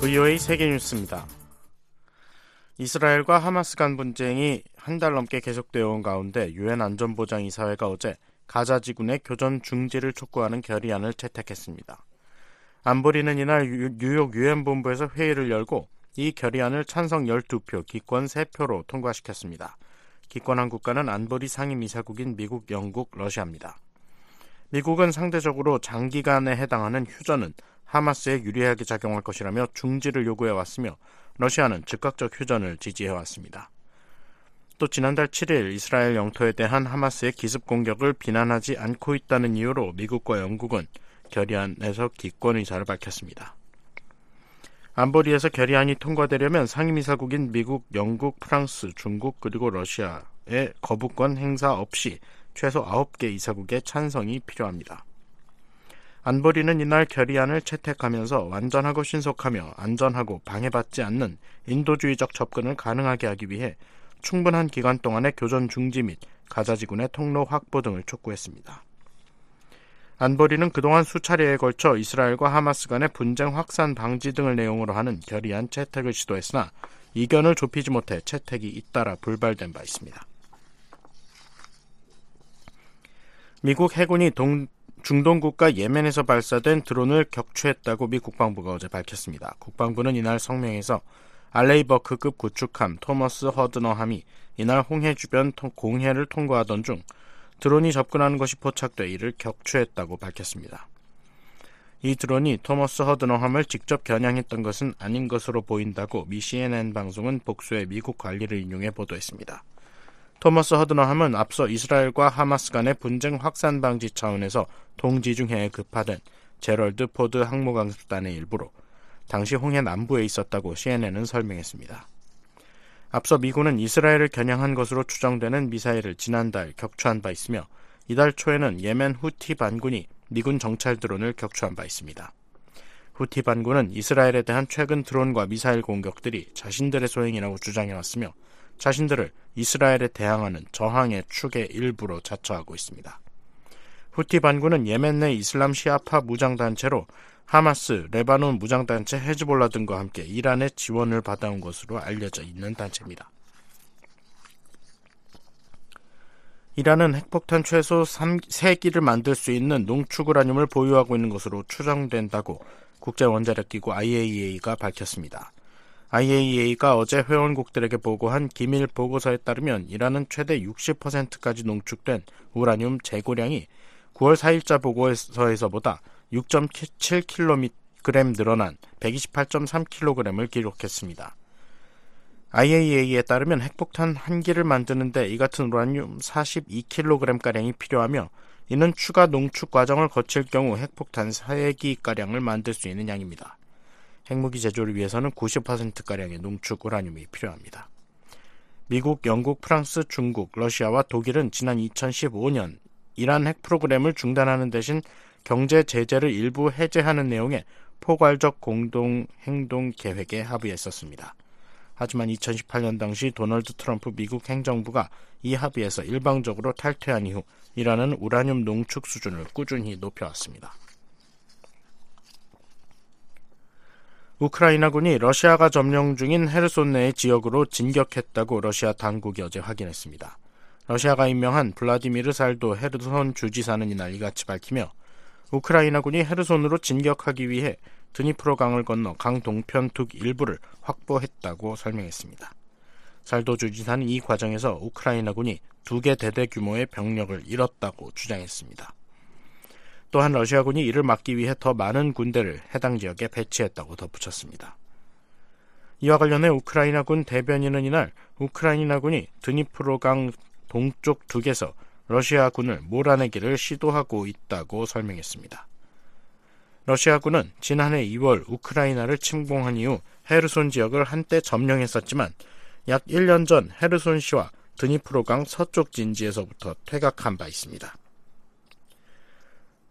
VOA 세계뉴스입니다. 이스라엘과 하마스 간 분쟁이 한 달 넘게 계속되어 온 가운데 유엔 안전보장이사회가 어제 가자 지군의 교전 중지를 촉구하는 결의안을 채택했습니다. 안보리는 이날 뉴욕 유엔 본부에서 회의를 열고 이 결의안을 찬성 12표, 기권 3표로 통과시켰습니다. 기권한 국가는 안보리 상임이사국인 미국, 영국, 러시아입니다. 미국은 상대적으로 장기간에 해당하는 휴전은 하마스에 유리하게 작용할 것이라며 중지를 요구해 왔으며 러시아는 즉각적 휴전을 지지해 왔습니다. 또 지난달 7일 이스라엘 영토에 대한 하마스의 기습 공격을 비난하지 않고 있다는 이유로 미국과 영국은 결의안에서 기권 의사를 밝혔습니다. 안보리에서 결의안이 통과되려면 상임이사국인 미국, 영국, 프랑스, 중국 그리고 러시아의 거부권 행사 없이 최소 9개 이사국의 찬성이 필요합니다. 안보리는 이날 결의안을 채택하면서 완전하고 신속하며 안전하고 방해받지 않는 인도주의적 접근을 가능하게 하기 위해 충분한 기간 동안의 교전 중지 및 가자지군의 통로 확보 등을 촉구했습니다. 안보리는 그동안 수차례에 걸쳐 이스라엘과 하마스 간의 분쟁 확산 방지 등을 내용으로 하는 결의안 채택을 시도했으나 이견을 좁히지 못해 채택이 잇따라 불발된 바 있습니다. 미국 해군이 동, 중동 국가 예멘에서 발사된 드론을 격추했다고 미 국방부가 어제 밝혔습니다. 국방부는 이날 성명에서 알레이버크급 구축함 토머스 허드너함이 이날 홍해 주변 공해를 통과하던 중 드론이 접근하는 것이 포착돼 이를 격추했다고 밝혔습니다. 이 드론이 토머스 허드너함을 직접 겨냥했던 것은 아닌 것으로 보인다고 미 CNN 방송은 복수의 미국 관리를 인용해 보도했습니다. 토머스 허드너함은 앞서 이스라엘과 하마스 간의 분쟁 확산 방지 차원에서 동지중해 급파된 제럴드 포드 항모강습단의 일부로 당시 홍해 남부에 있었다고 CNN은 설명했습니다. 앞서 미군은 이스라엘을 겨냥한 것으로 추정되는 미사일을 지난달 격추한 바 있으며 이달 초에는 예멘 후티 반군이 미군 정찰 드론을 격추한 바 있습니다. 후티 반군은 이스라엘에 대한 최근 드론과 미사일 공격들이 자신들의 소행이라고 주장해왔으며 자신들을 이스라엘에 대항하는 저항의 축의 일부로 자처하고 있습니다. 후티 반군은 예멘 내 이슬람 시아파 무장단체로 하마스, 레바논 무장단체 헤즈볼라 등과 함께 이란의 지원을 받아온 것으로 알려져 있는 단체입니다. 이란은 핵폭탄 최소 3, 3기를 만들 수 있는 농축우라늄을 보유하고 있는 것으로 추정된다고 국제원자력기구 IAEA가 밝혔습니다. IAEA가 어제 회원국들에게 보고한 기밀 보고서에 따르면 이란은 최대 60%까지 농축된 우라늄 재고량이 9월 4일자 보고서에서보다 6.7kg 늘어난 128.3kg을 기록했습니다. IAEA에 따르면 핵폭탄 한 기를 만드는데 이 같은 우라늄 42kg가량이 필요하며 이는 추가 농축 과정을 거칠 경우 핵폭탄 3기가량을 만들 수 있는 양입니다. 핵무기 제조를 위해서는 90%가량의 농축 우라늄이 필요합니다. 미국, 영국, 프랑스, 중국, 러시아와 독일은 지난 2015년 이란 핵 프로그램을 중단하는 대신 경제 제재를 일부 해제하는 내용의 포괄적 공동 행동 계획에 합의했었습니다. 하지만 2018년 당시 도널드 트럼프 미국 행정부가 이 합의에서 일방적으로 탈퇴한 이후 이란은 우라늄 농축 수준을 꾸준히 높여왔습니다. 우크라이나군이 러시아가 점령 중인 헤르손 내의 지역으로 진격했다고 러시아 당국이 어제 확인했습니다. 러시아가 임명한 블라디미르 살도 헤르손 주지사는 이날 이같이 밝히며 우크라이나군이 헤르손으로 진격하기 위해 드니프로 강을 건너 강 동편 둑 일부를 확보했다고 설명했습니다. 살도 주지사는 이 과정에서 우크라이나군이 두 개 대대 규모의 병력을 잃었다고 주장했습니다. 또한 러시아군이 이를 막기 위해 더 많은 군대를 해당 지역에 배치했다고 덧붙였습니다. 이와 관련해 우크라이나군 대변인은 이날 우크라이나군이 드니프로강 동쪽 둑에서 러시아군을 몰아내기를 시도하고 있다고 설명했습니다. 러시아군은 지난해 2월 우크라이나를 침공한 이후 헤르손 지역을 한때 점령했었지만 약 1년 전 헤르손시와 드니프로강 서쪽 진지에서부터 퇴각한 바 있습니다.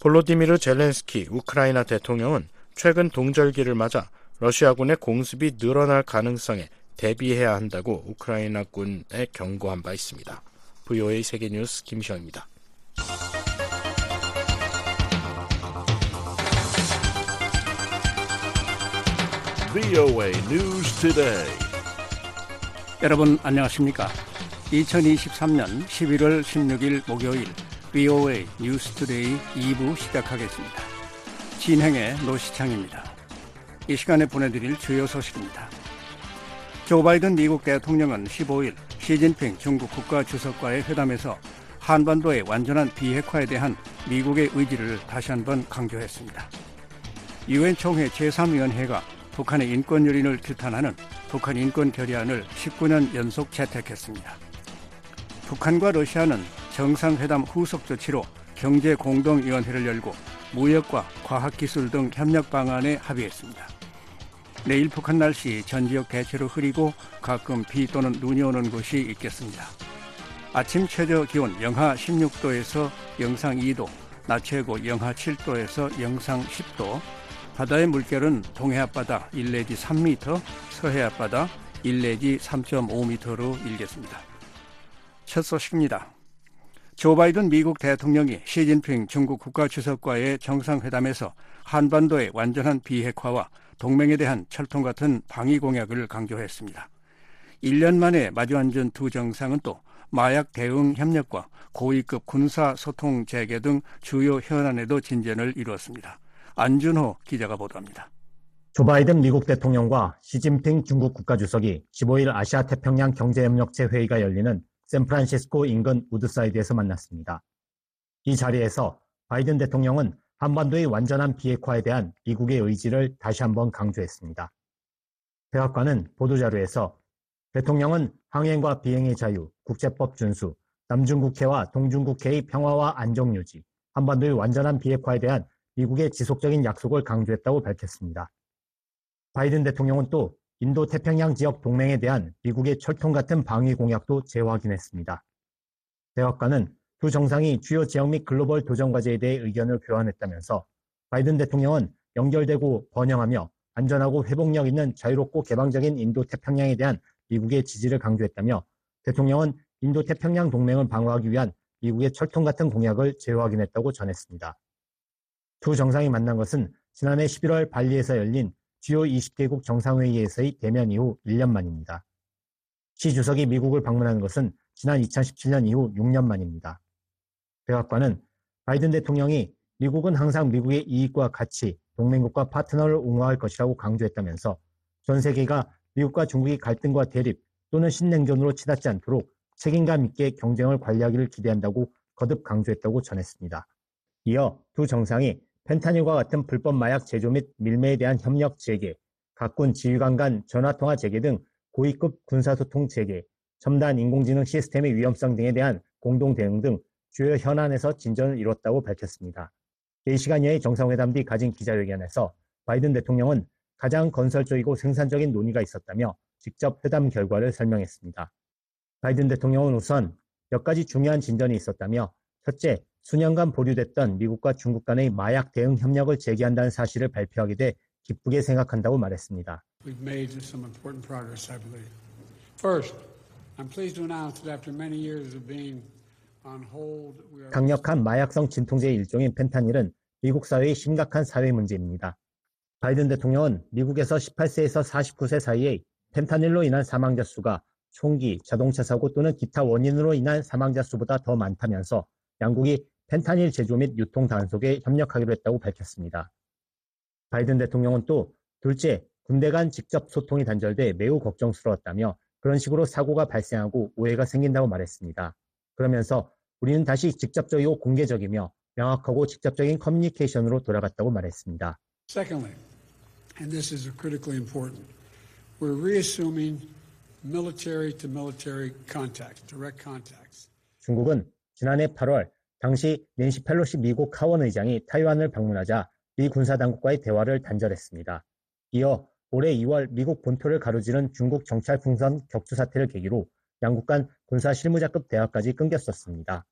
볼로디미르 젤렌스키 우크라이나 대통령은 최근 동절기를 맞아 러시아군의 공습이 늘어날 가능성에 대비해야 한다고 우크라이나군에 경고한 바 있습니다. VOA 세계뉴스 김시영입니다. VOA News Today. 여러분 안녕하십니까? 2023년 11월 16일 목요일 VOA 뉴스 투데이 2부 시작하겠습니다. 진행의 노시창입니다. 이 시간에 보내드릴 주요 소식입니다. 조 바이든 미국 대통령은 15일 시진핑 중국 국가 주석과의 회담에서 한반도의 완전한 비핵화에 대한 미국의 의지를 다시 한번 강조했습니다. 유엔 총회 제3위원회가 북한의 인권 유린을 규탄하는 북한 인권 결의안을 19년 연속 채택했습니다. 북한과 러시아는 정상회담 후속 조치로 경제공동위원회를 열고 무역과 과학기술 등 협력 방안에 합의했습니다. 내일 북한 날씨 전 지역 대체로 흐리고 가끔 비 또는 눈이 오는 곳이 있겠습니다. 아침 최저 기온 영하 16도에서 영상 2도, 낮 최고 영하 7도에서 영상 10도, 바다의 물결은 동해 앞바다 1 내지 3m, 서해 앞바다 1 내지 3.5m로 일겠습니다. 첫 소식입니다. 조 바이든 미국 대통령이 시진핑 중국 국가주석과의 정상회담에서 한반도의 완전한 비핵화와 동맹에 대한 철통 같은 방위 공약을 강조했습니다. 1년 만에 마주 앉은 두 정상은 또 마약 대응 협력과 고위급 군사 소통 재개 등 주요 현안에도 진전을 이루었습니다. 안준호 기자가 보도합니다. 조 바이든 미국 대통령과 시진핑 중국 국가주석이 15일 아시아 태평양 경제협력체 회의가 열리는 샌프란시스코 인근 우드사이드에서 만났습니다. 이 자리에서 바이든 대통령은 한반도의 완전한 비핵화에 대한 미국의 의지를 다시 한번 강조했습니다. 백악관은 보도자료에서 대통령은 항행과 비행의 자유, 국제법 준수, 남중국해와 동중국해의 평화와 안정 유지, 한반도의 완전한 비핵화에 대한 미국의 지속적인 약속을 강조했다고 밝혔습니다. 바이든 대통령은 또 인도 태평양 지역 동맹에 대한 미국의 철통 같은 방위 공약도 재확인했습니다. 대학관은 두 정상이 주요 지역 및 글로벌 도전 과제에 대해 의견을 교환했다면서 바이든 대통령은 연결되고 번영하며 안전하고 회복력 있는 자유롭고 개방적인 인도 태평양에 대한 미국의 지지를 강조했다며 대통령은 인도 태평양 동맹을 방어하기 위한 미국의 철통 같은 공약을 재확인했다고 전했습니다. 두 정상이 만난 것은 지난해 11월 발리에서 열린 주요 20개국 정상회의에서의 대면 이후 1년 만입니다. 시 주석이 미국을 방문하는 것은 지난 2017년 이후 6년 만입니다. 백악관은 바이든 대통령이 미국은 항상 미국의 이익과 가치, 동맹국과 파트너를 옹호할 것이라고 강조했다면서 전 세계가 미국과 중국이 갈등과 대립 또는 신냉전으로 치닫지 않도록 책임감 있게 경쟁을 관리하기를 기대한다고 거듭 강조했다고 전했습니다. 이어 두 정상이 펜타닐과 같은 불법 마약 제조 및 밀매에 대한 협력 재개, 각군 지휘관 간 전화통화 재개 등 고위급 군사소통 재개, 첨단 인공지능 시스템의 위험성 등에 대한 공동 대응 등 주요 현안에서 진전을 이뤘다고 밝혔습니다. 4시간여의 정상회담 뒤 가진 기자회견에서 바이든 대통령은 가장 건설적이고 생산적인 논의가 있었다며 직접 회담 결과를 설명했습니다. 바이든 대통령은 우선 몇 가지 중요한 진전이 있었다며 첫째, 수년간 보류됐던 미국과 중국 간의 마약 대응 협력을 재개한다는 사실을 발표하게 돼 기쁘게 생각한다고 말했습니다. 강력한 마약성 진통제의 일종인 펜타닐은 미국 사회의 심각한 사회 문제입니다. 바이든 대통령은 미국에서 18세에서 49세 사이에 펜타닐로 인한 사망자 수가 총기, 자동차 사고 또는 기타 원인으로 인한 사망자 수보다 더 많다면서 양국이 펜타닐 제조 및 유통 단속에 협력하기로 했다고 밝혔습니다. 바이든 대통령은 또 둘째, 군대 간 직접 소통이 단절돼 매우 걱정스러웠다며 그런 식으로 사고가 발생하고 오해가 생긴다고 말했습니다. 그러면서 우리는 다시 직접적이고 공개적이며 명확하고 직접적인 커뮤니케이션으로 돌아갔다고 말했습니다. Secondly, and this is critically important, we're reassuming military to military contacts, direct contacts. 중국은 지난해 8월 당시 낸시 펠로시 미국 하원 의장이 타이완을 방문하자 미 군사당국과의 대화를 단절했습니다. 이어 올해 2월 미국 본토를 가로지른 중국 정찰 풍선 격추 사태를 계기로 양국 간 군사 실무자급 대화까지 끊겼었습니다.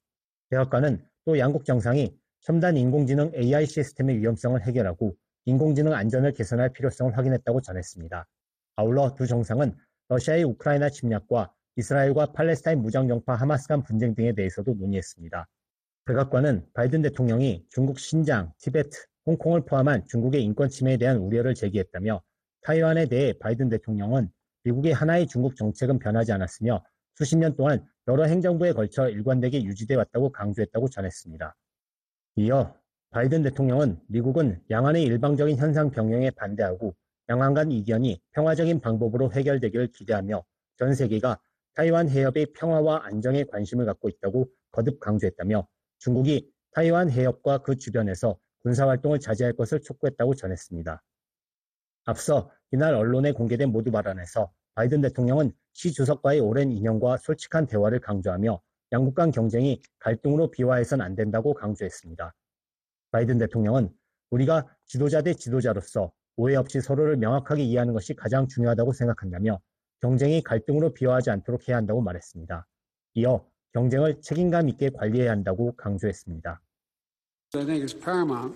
대화관은 또 양국 정상이 첨단 인공지능 AI 시스템의 위험성을 해결하고 인공지능 안전을 개선할 필요성을 확인했다고 전했습니다. 아울러 두 정상은 러시아의 우크라이나 침략과 이스라엘과 팔레스타인 무장정파 하마스 간 분쟁 등에 대해서도 논의했습니다. 백악관은 바이든 대통령이 중국 신장, 티베트, 홍콩을 포함한 중국의 인권 침해에 대한 우려를 제기했다며 타이완에 대해 바이든 대통령은 미국의 하나의 중국 정책은 변하지 않았으며 수십 년 동안 여러 행정부에 걸쳐 일관되게 유지돼 왔다고 강조했다고 전했습니다. 이어 바이든 대통령은 미국은 양안의 일방적인 현상 변경에 반대하고 양안 간 이견이 평화적인 방법으로 해결되기를 기대하며 전 세계가 타이완 해협의 평화와 안정에 관심을 갖고 있다고 거듭 강조했다며 중국이 타이완 해협과 그 주변에서 군사활동을 자제할 것을 촉구했다고 전했습니다. 앞서 이날 언론에 공개된 모두 발언에서 바이든 대통령은 시 주석과의 오랜 인연과 솔직한 대화를 강조하며 양국 간 경쟁이 갈등으로 비화해선 안 된다고 강조했습니다. 바이든 대통령은 우리가 지도자 대 지도자로서 오해 없이 서로를 명확하게 이해하는 것이 가장 중요하다고 생각한다며 경쟁이 갈등으로 비화하지 않도록 해야 한다고 말했습니다. 이어 경쟁을 책임감 있게 관리해야 한다고 강조했습니다. I think it's paramount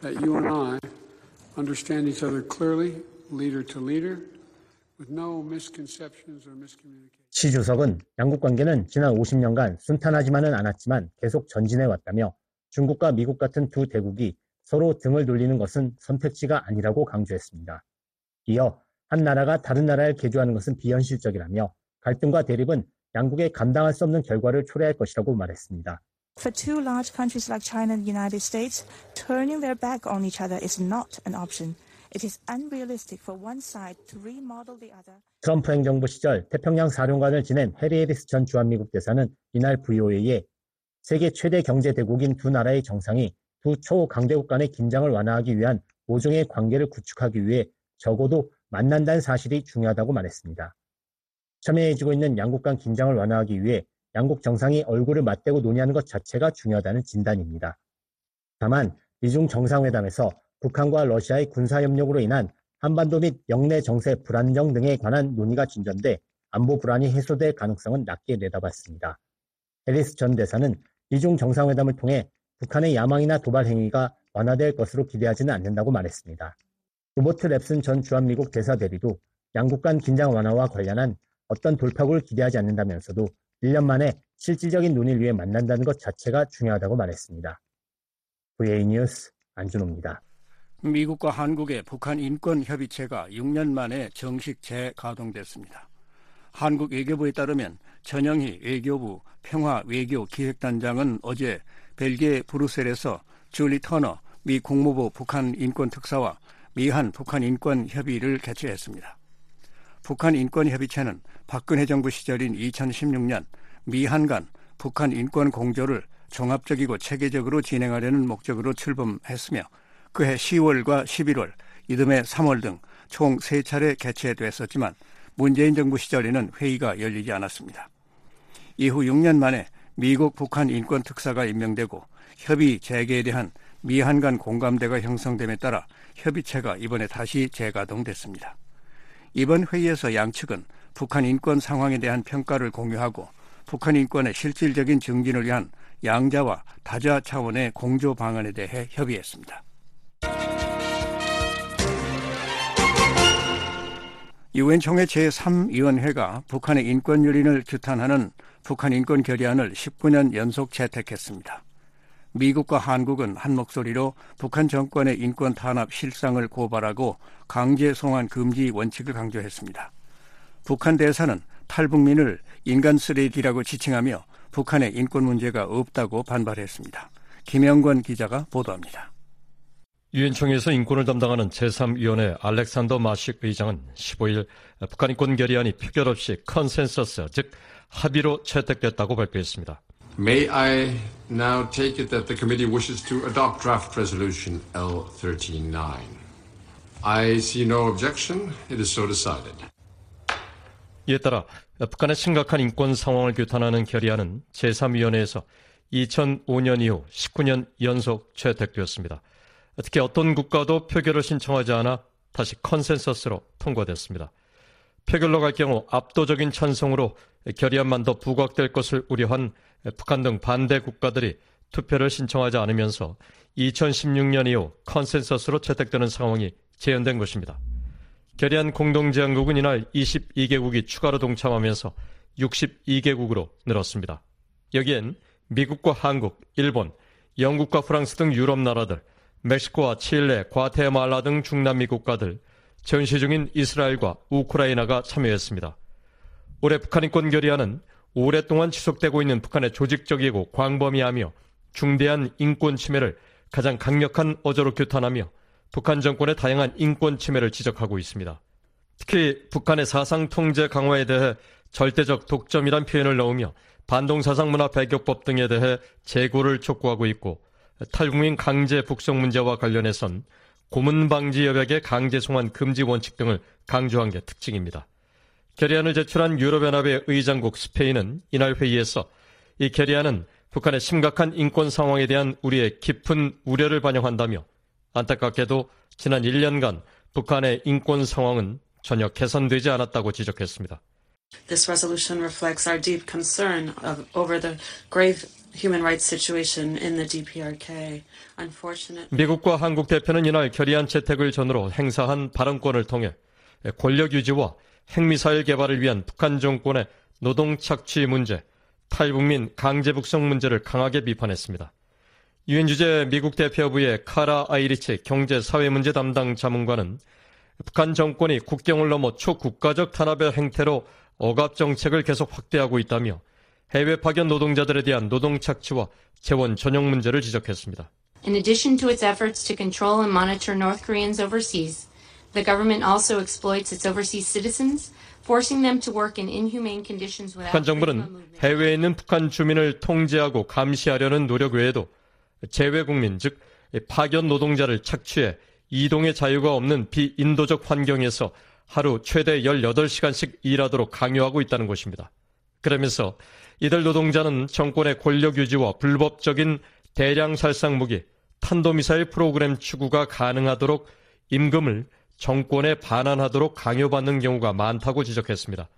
that you and I understand each other clearly, leader to leader, with no misconceptions or miscommunication. 시 주석은 양국 관계는 지난 50년간 순탄하지만은 않았지만 계속 전진해 왔다며 중국과 미국 같은 두 대국이 서로 등을 돌리는 것은 선택지가 아니라고 강조했습니다. 이어 한 나라가 다른 나라를 개조하는 것은 비현실적이라며 갈등과 대립은 양국에 감당할 수 없는 결과를 초래할 것이라고 말했습니다. For two large countries like China and the United States, turning their back on each other is not an option. It is unrealistic for one side to remodel the other. 트럼프 행정부 시절 태평양 사령관을 지낸 해리 해리스 전 주한미국 대사는 이날 VOA에 세계 최대 경제 대국인 두 나라의 정상이 두 초강대국 간의 긴장을 완화하기 위한 모종의 관계를 구축하기 위해 적어도 만난다는 사실이 중요하다고 말했습니다. 첨예해지고 있는 양국 간 긴장을 완화하기 위해 양국 정상이 얼굴을 맞대고 논의하는 것 자체가 중요하다는 진단입니다. 다만 미중 정상회담에서 북한과 러시아의 군사협력으로 인한 한반도 및 영내 정세 불안정 등에 관한 논의가 진전돼 안보 불안이 해소될 가능성은 낮게 내다봤습니다. 해리스 전 대사는 미중 정상회담을 통해 북한의 야망이나 도발 행위가 완화될 것으로 기대하지는 않는다고 말했습니다. 로버트 랩슨 전 주한미국 대사 대리도 양국 간 긴장 완화와 관련한 어떤 돌파구를 기대하지 않는다면서도 1년 만에 실질적인 논의를 위해 만난다는 것 자체가 중요하다고 말했습니다. VA 뉴스 안준호입니다. 미국과 한국의 북한 인권 협의체가 6년 만에 정식 재가동됐습니다. 한국 외교부에 따르면 전영희 외교부 평화 외교 기획단장은 어제 벨기에 브루셀에서 줄리 터너 미 국무부 북한 인권 특사와 미한 북한 인권 협의를 개최했습니다. 북한 인권 협의체는 박근혜 정부 시절인 2016년 미한 간 북한 인권 공조를 종합적이고 체계적으로 진행하려는 목적으로 출범했으며 그해 10월과 11월, 이듬해 3월 등 총 3차례 개최됐었지만 문재인 정부 시절에는 회의가 열리지 않았습니다. 이후 6년 만에 미국 북한 인권 특사가 임명되고 협의 재개에 대한 미한 간 공감대가 형성됨에 따라 협의체가 이번에 다시 재가동됐습니다. 이번 회의에서 양측은 북한 인권 상황에 대한 평가를 공유하고 북한 인권의 실질적인 증진을 위한 양자와 다자 차원의 공조 방안에 대해 협의했습니다. 유엔 총회 제3위원회가 북한의 인권 유린을 규탄하는 북한 인권 결의안을 19년 연속 채택했습니다. 미국과 한국은 한 목소리로 북한 정권의 인권 탄압 실상을 고발하고 강제 송환 금지 원칙을 강조했습니다. 북한 대사는 탈북민을 인간 쓰레기라고 지칭하며 북한의 인권 문제가 없다고 반발했습니다. 김영권 기자가 보도합니다. 유엔 총회에서 인권을 담당하는 제3위원회 알렉산더 마식 의장은 15일 북한 인권 결의안이 표결 없이 컨센서스, 즉 합의로 채택됐다고 발표했습니다. May I now take it that the committee wishes to adopt draft resolution L139? I see no objection. It is so decided. 이에 따라 북한의 심각한 인권 상황을 규탄하는 결의안은 제3위원회에서 2005년 이후 19년 연속 채택되었습니다. 특히 어떤 국가도 표결을 신청하지 않아 다시 컨센서스로 통과됐습니다. 표결로 갈 경우 압도적인 찬성으로 결의안만 더 부각될 것을 우려한 북한 등 반대 국가들이 투표를 신청하지 않으면서 2016년 이후 컨센서스로 채택되는 상황이 재현된 것입니다. 결의안 공동제안국은 이날 22개국이 추가로 동참하면서 62개국으로 늘었습니다. 여기엔 미국과 한국, 일본, 영국과 프랑스 등 유럽 나라들, 멕시코와 칠레, 과테말라 등 중남미 국가들, 전시 중인 이스라엘과 우크라이나가 참여했습니다. 올해 북한 인권 결의안은 오랫동안 지속되고 있는 북한의 조직적이고 광범위하며 중대한 인권 침해를 가장 강력한 어조로 규탄하며 북한 정권의 다양한 인권 침해를 지적하고 있습니다. 특히 북한의 사상 통제 강화에 대해 절대적 독점이란 표현을 넣으며 반동사상 문화 배격법 등에 대해 재고를 촉구하고 있고 탈북민 강제 북송 문제와 관련해선 고문 방지 여백의 강제 송환 금지 원칙 등을 강조한 게 특징입니다. 결의안을 제출한 유럽연합의 의장국 스페인은 이날 회의에서 이 결의안은 북한의 심각한 인권 상황에 대한 우리의 깊은 우려를 반영한다며 안타깝게도 지난 1년간 북한의 인권 상황은 전혀 개선되지 않았다고 지적했습니다. This resolution reflects our deep concern of, over the grave human rights situation in the DPRK. Unfortunately, 미국과 한국 대표는 이날 결의안 채택을 전후로 행사한 발언권을 통해 권력 유지와 핵미사일 개발을 위한 북한 정권의 노동 착취 문제, 탈북민 강제 북송 문제를 강하게 비판했습니다. 유엔 주재 미국 대표부의 카라 아이리치 경제 사회 문제 담당 자문관은 북한 정권이 국경을 넘어 초국가적 탄압의 행태로 억압 정책을 계속 확대하고 있다며 해외 파견 노동자들에 대한 노동 착취와 재원 전용 문제를 지적했습니다. In addition to its efforts to control and monitor North Koreans overseas, the government also exploits its overseas citizens, forcing them to work in inhumane conditions without 북한 정부는. 해외에 있는 북한 주민을 통제하고 감시하려는 노력 외에도 재외국민 즉 파견 노동자를 착취해 이동의 자유가 없는 비인도적 환경에서 하루 최대 18시간씩 일하도록 강요하고 있다는 것입니다. 그러면서 이들 노동자는 정권의 권력 유지와 불법적인 대량 살상 무기, 탄도미사일 프로그램 추구가 가능하도록 임금을 정권에 반환하도록 강요받는 경우가 많다고 지적했습니다.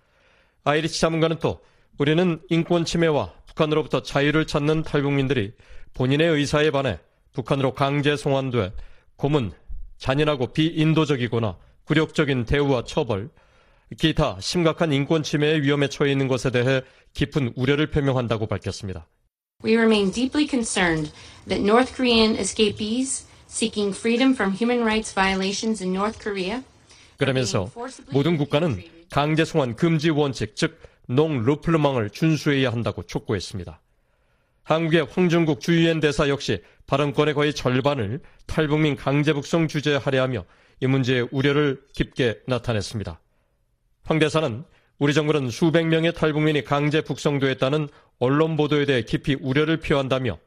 아이리치 자문가는 또 우리는 인권 침해와 북한으로부터 자유를 찾는 탈북민들이 본인의 의사에 반해 북한으로 강제 송환돼 고문, 잔인하고 비인도적이거나 굴욕적인 대우와 처벌, 기타 심각한 인권 침해의 위험에 처해 있는 것에 대해 깊은 우려를 표명한다고 밝혔습니다. We remain deeply concerned that North Korean escapees seeking freedom from human rights violations in North Korea 그러면서 모든 국가는 강제 송환 금지 원칙, 즉 농 루플망을 준수해야 한다고 촉구했습니다. 한국의 황중국 주유엔 대사 역시 발언권의 거의 절반을 탈북민 강제 북송 주제에 할애하며 이 문제의 우려를 깊게 나타냈습니다. 황 대사는 우리 정부는 수백 명의 탈북민이 강제 북송되었다는 언론 보도에 대해 깊이 우려를 표한다며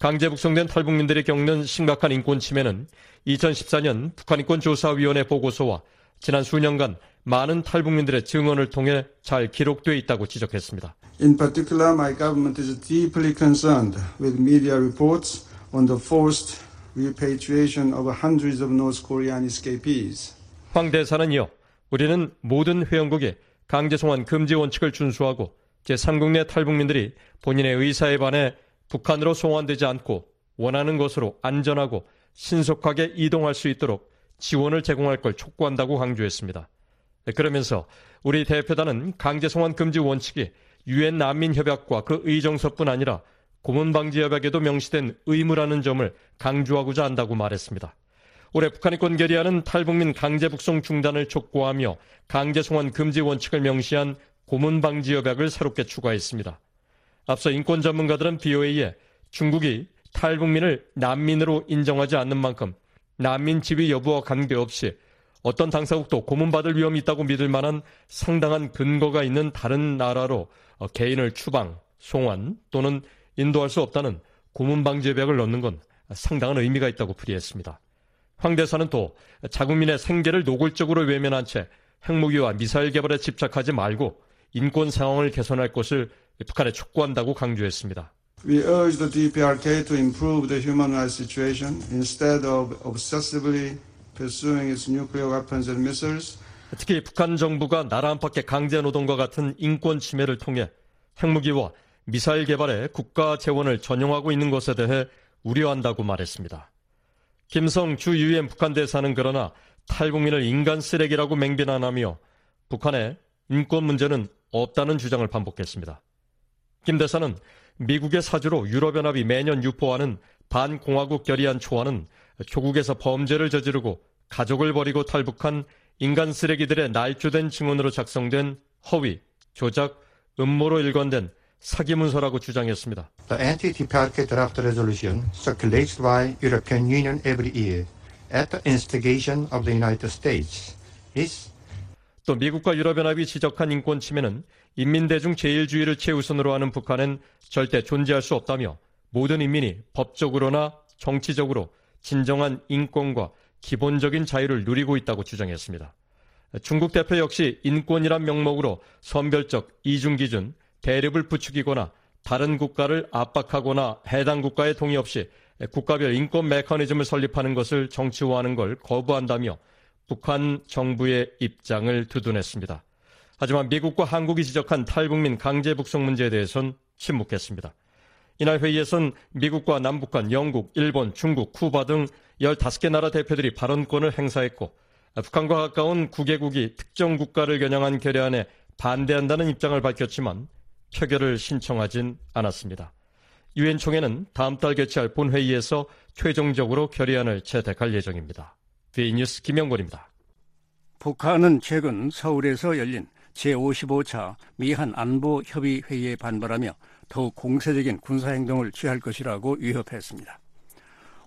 강제 북송된 탈북민들이 겪는 심각한 인권 침해는 2014년 북한인권조사위원회 보고서와 지난 수년간 많은 탈북민들의 증언을 통해 잘 기록되어 있다고 지적했습니다. In particular, my government is deeply concerned with media reports on the forced repatriation of hundreds of North Korean escapees. 황 대사는 이어 우리는 모든 회원국이 강제 송환 금지 원칙을 준수하고 제3국 내 탈북민들이 본인의 의사에 반해 북한으로 송환되지 않고 원하는 곳으로 안전하고 신속하게 이동할 수 있도록 지원을 제공할 걸 촉구한다고 강조했습니다. 그러면서 우리 대표단은 강제 송환 금지 원칙이 유엔 난민 협약과 그 의정서뿐 아니라 고문 방지 협약에도 명시된 의무라는 점을 강조하고자 한다고 말했습니다. 올해 북한인권 결의안은 탈북민 강제 북송 중단을 촉구하며 강제 송환 금지 원칙을 명시한 고문 방지 협약을 새롭게 추가했습니다. 앞서 인권 전문가들은 BOA에 중국이 탈북민을 난민으로 인정하지 않는 만큼 난민 지위 여부와 관계없이 어떤 당사국도 고문받을 위험이 있다고 믿을 만한 상당한 근거가 있는 다른 나라로 어, 개인을 추방, 송환 또는 인도할 수 없다는 고문 방지 협약을 넣는 건 상당한 의미가 있다고 풀이했습니다. 황 대사는 또 자국민의 생계를 노골적으로 외면한 채 핵무기와 미사일 개발에 집착하지 말고 인권 상황을 개선할 것을 북한에 촉구한다고 강조했습니다. We urge the DPRK to improve the human rights situation instead of obsessively pursuing its nuclear weapons and missiles. 특히 북한 정부가 나라 안팎의 강제 노동과 같은 인권 침해를 통해 핵무기와 미사일 개발에 국가 재원을 전용하고 있는 것에 대해 우려한다고 말했습니다. 김성 주 유엔 북한 대사는 그러나 탈북민을 인간 쓰레기라고 맹비난하며 북한의 인권 문제는 없다는 주장을 반복했습니다. 김 대사는 미국의 사주로 유럽연합이 매년 유포하는 반공화국 결의안 초안은 조국에서 범죄를 저지르고 가족을 버리고 탈북한 인간 쓰레기들의 날조된 증언으로 작성된 허위, 조작, 음모로 일관된 사기 문서라고 주장했습니다. The anti-DPRK draft resolution circulates by European Union every year at the instigation of the United States is 또 미국과 유럽연합이 지적한 인권 침해는 인민대중 제일주의를 최우선으로 하는 북한은 절대 존재할 수 없다며 모든 인민이 법적으로나 정치적으로 진정한 인권과 기본적인 자유를 누리고 있다고 주장했습니다. 중국 대표 역시 인권이란 명목으로 선별적 이중 기준, 대립을 부추기거나 다른 국가를 압박하거나 해당 국가의 동의 없이 국가별 인권 메커니즘을 설립하는 것을 정치화하는 걸 거부한다며 북한 정부의 입장을 두둔했습니다. 하지만 미국과 한국이 지적한 탈북민 강제 북송 문제에 대해선 침묵했습니다. 이날 회의에선 미국과 남북한, 영국, 일본, 중국, 쿠바 등 15개 나라 대표들이 발언권을 행사했고 북한과 가까운 9개국이 특정 국가를 겨냥한 결의안에 반대한다는 입장을 밝혔지만 표결을 신청하진 않았습니다. 유엔 총회는 다음 달 개최할 본회의에서 최종적으로 결의안을 채택할 예정입니다. V뉴스 김영곤입니다. 북한은 최근 서울에서 열린 제55차 미한 안보 협의 회의에 반발하며 더욱 공세적인 군사행동을 취할 것이라고 위협했습니다.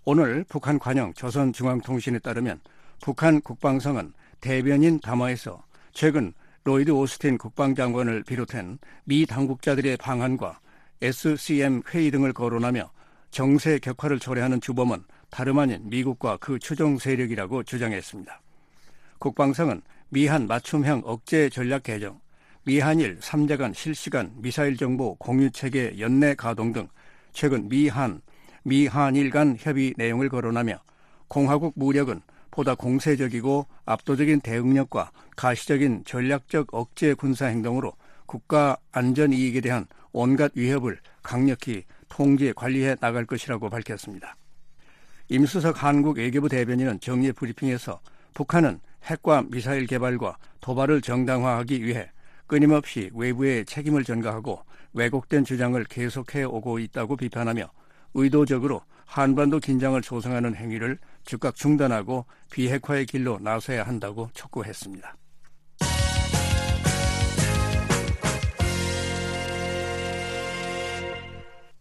오늘 북한 관영 조선중앙통신에 따르면 북한 국방성은 대변인 담화에서 최근 로이드 오스틴 국방장관을 비롯한 미 당국자들의 방한과 SCM 회의 등을 거론하며 정세 격화를 초래하는 주범은 다름 아닌 미국과 그 추종 세력이라고 주장했습니다. 국방성은 미한 맞춤형 억제 전략 개정, 미한일 3자 간 실시간 미사일 정보 공유 체계 연내 가동 등 최근 미한, 미한일 간 협의 내용을 거론하며 공화국 무력은 보다 공세적이고 압도적인 대응력과 가시적인 전략적 억제 군사 행동으로 국가 안전 이익에 대한 온갖 위협을 강력히 통제 관리해 나갈 것이라고 밝혔습니다. 임수석 한국 외교부 대변인은 정례 브리핑에서 북한은 핵과 미사일 개발과 도발을 정당화하기 위해 끊임없이 외부의 책임을 전가하고 왜곡된 주장을 계속해 오고 있다고 비판하며 의도적으로 한반도 긴장을 조성하는 행위를 즉각 중단하고 비핵화의 길로 나서야 한다고 촉구했습니다.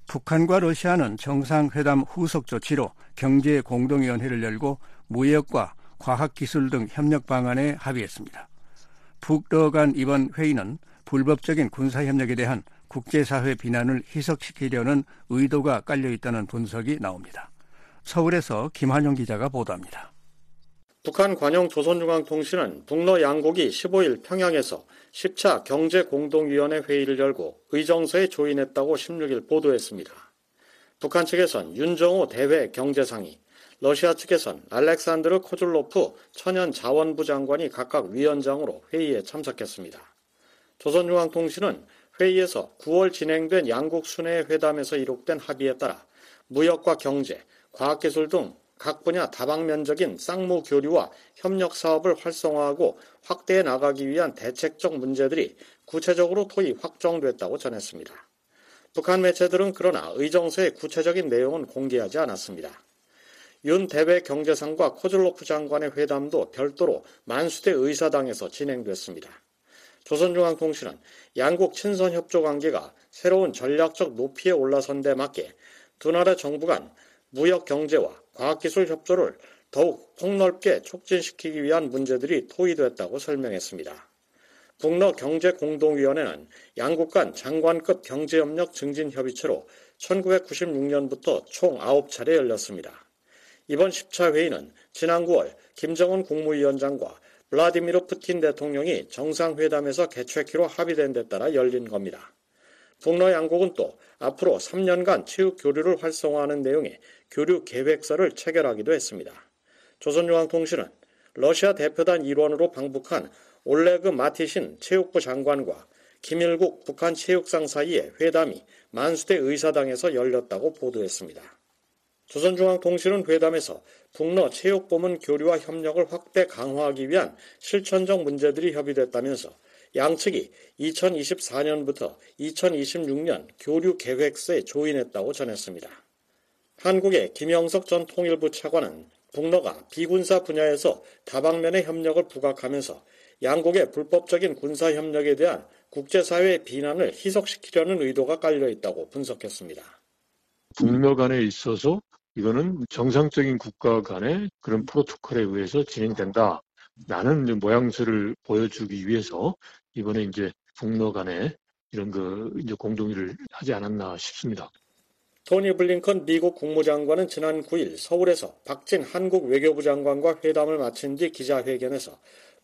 북한과 러시아는 정상회담 후속 조치로 경제 공동위원회를 열고 무역과 과학기술 등 협력 방안에 합의했습니다. 북러 간 이번 회의는 불법적인 군사협력에 대한 국제사회 비난을 희석시키려는 의도가 깔려 있다는 분석이 나옵니다. 서울에서 김한용 기자가 보도합니다. 북한 관영 조선중앙통신은 북러 양국이 15일 평양에서 10차 경제공동위원회 회의를 열고 의정서에 조인했다고 16일 보도했습니다. 북한 측에선 윤정호 대회 경제상이, 러시아 측에선 알렉산드르 코줄로프 천연 자원부 장관이 각각 위원장으로 회의에 참석했습니다. 조선중앙통신은 회의에서 9월 진행된 양국 순회 회담에서 이룩된 합의에 따라 무역과 경제, 과학기술 등 각 분야 다방면적인 쌍무 교류와 협력 사업을 활성화하고 확대해 나가기 위한 대책적 문제들이 구체적으로 토의 확정됐다고 전했습니다. 북한 매체들은 그러나 의정서의 구체적인 내용은 공개하지 않았습니다. 윤 대외 경제상과 코즐로프 장관의 회담도 별도로 만수대 의사당에서 진행됐습니다. 조선중앙통신은 양국 친선 협조 관계가 새로운 전략적 높이에 올라선 데 맞게 두 나라 정부 간 무역 경제와 과학기술 협조를 더욱 폭넓게 촉진시키기 위한 문제들이 토의됐다고 설명했습니다. 북러 경제공동위원회는 양국 간 장관급 경제협력 증진 협의체로 1996년부터 총 9차례 열렸습니다. 이번 10차 회의는 지난 9월 김정은 국무위원장과 블라디미르 푸틴 대통령이 정상회담에서 개최키로 합의된 데 따라 열린 겁니다. 북러 양국은 또 앞으로 3년간 체육 교류를 활성화하는 내용의 교류 계획서를 체결하기도 했습니다. 조선중앙통신은 러시아 대표단 일원으로 방북한 올레그 마티신 체육부 장관과 김일국 북한 체육상 사이의 회담이 만수대 의사당에서 열렸다고 보도했습니다. 조선중앙통신은 회담에서 북러 체육보문 교류와 협력을 확대 강화하기 위한 실천적 문제들이 협의됐다면서 양측이 2024년부터 2026년 교류 계획서에 조인했다고 전했습니다. 한국의 김영석 전 통일부 차관은 북러가 비군사 분야에서 다방면의 협력을 부각하면서 양국의 불법적인 군사 협력에 대한 국제사회의 비난을 희석시키려는 의도가 깔려 있다고 분석했습니다. 북러 간에 있어서 이거는 정상적인 국가 간의 그런 프로토콜에 의해서 진행된다. 라는 모양새를 보여주기 위해서 이번에 이제 북러 간에 이런 그 이제 공동의를 하지 않았나 싶습니다. 토니 블링컨 미국 국무장관은 지난 9일 서울에서 박진 한국 외교부 장관과 회담을 마친 뒤 기자회견에서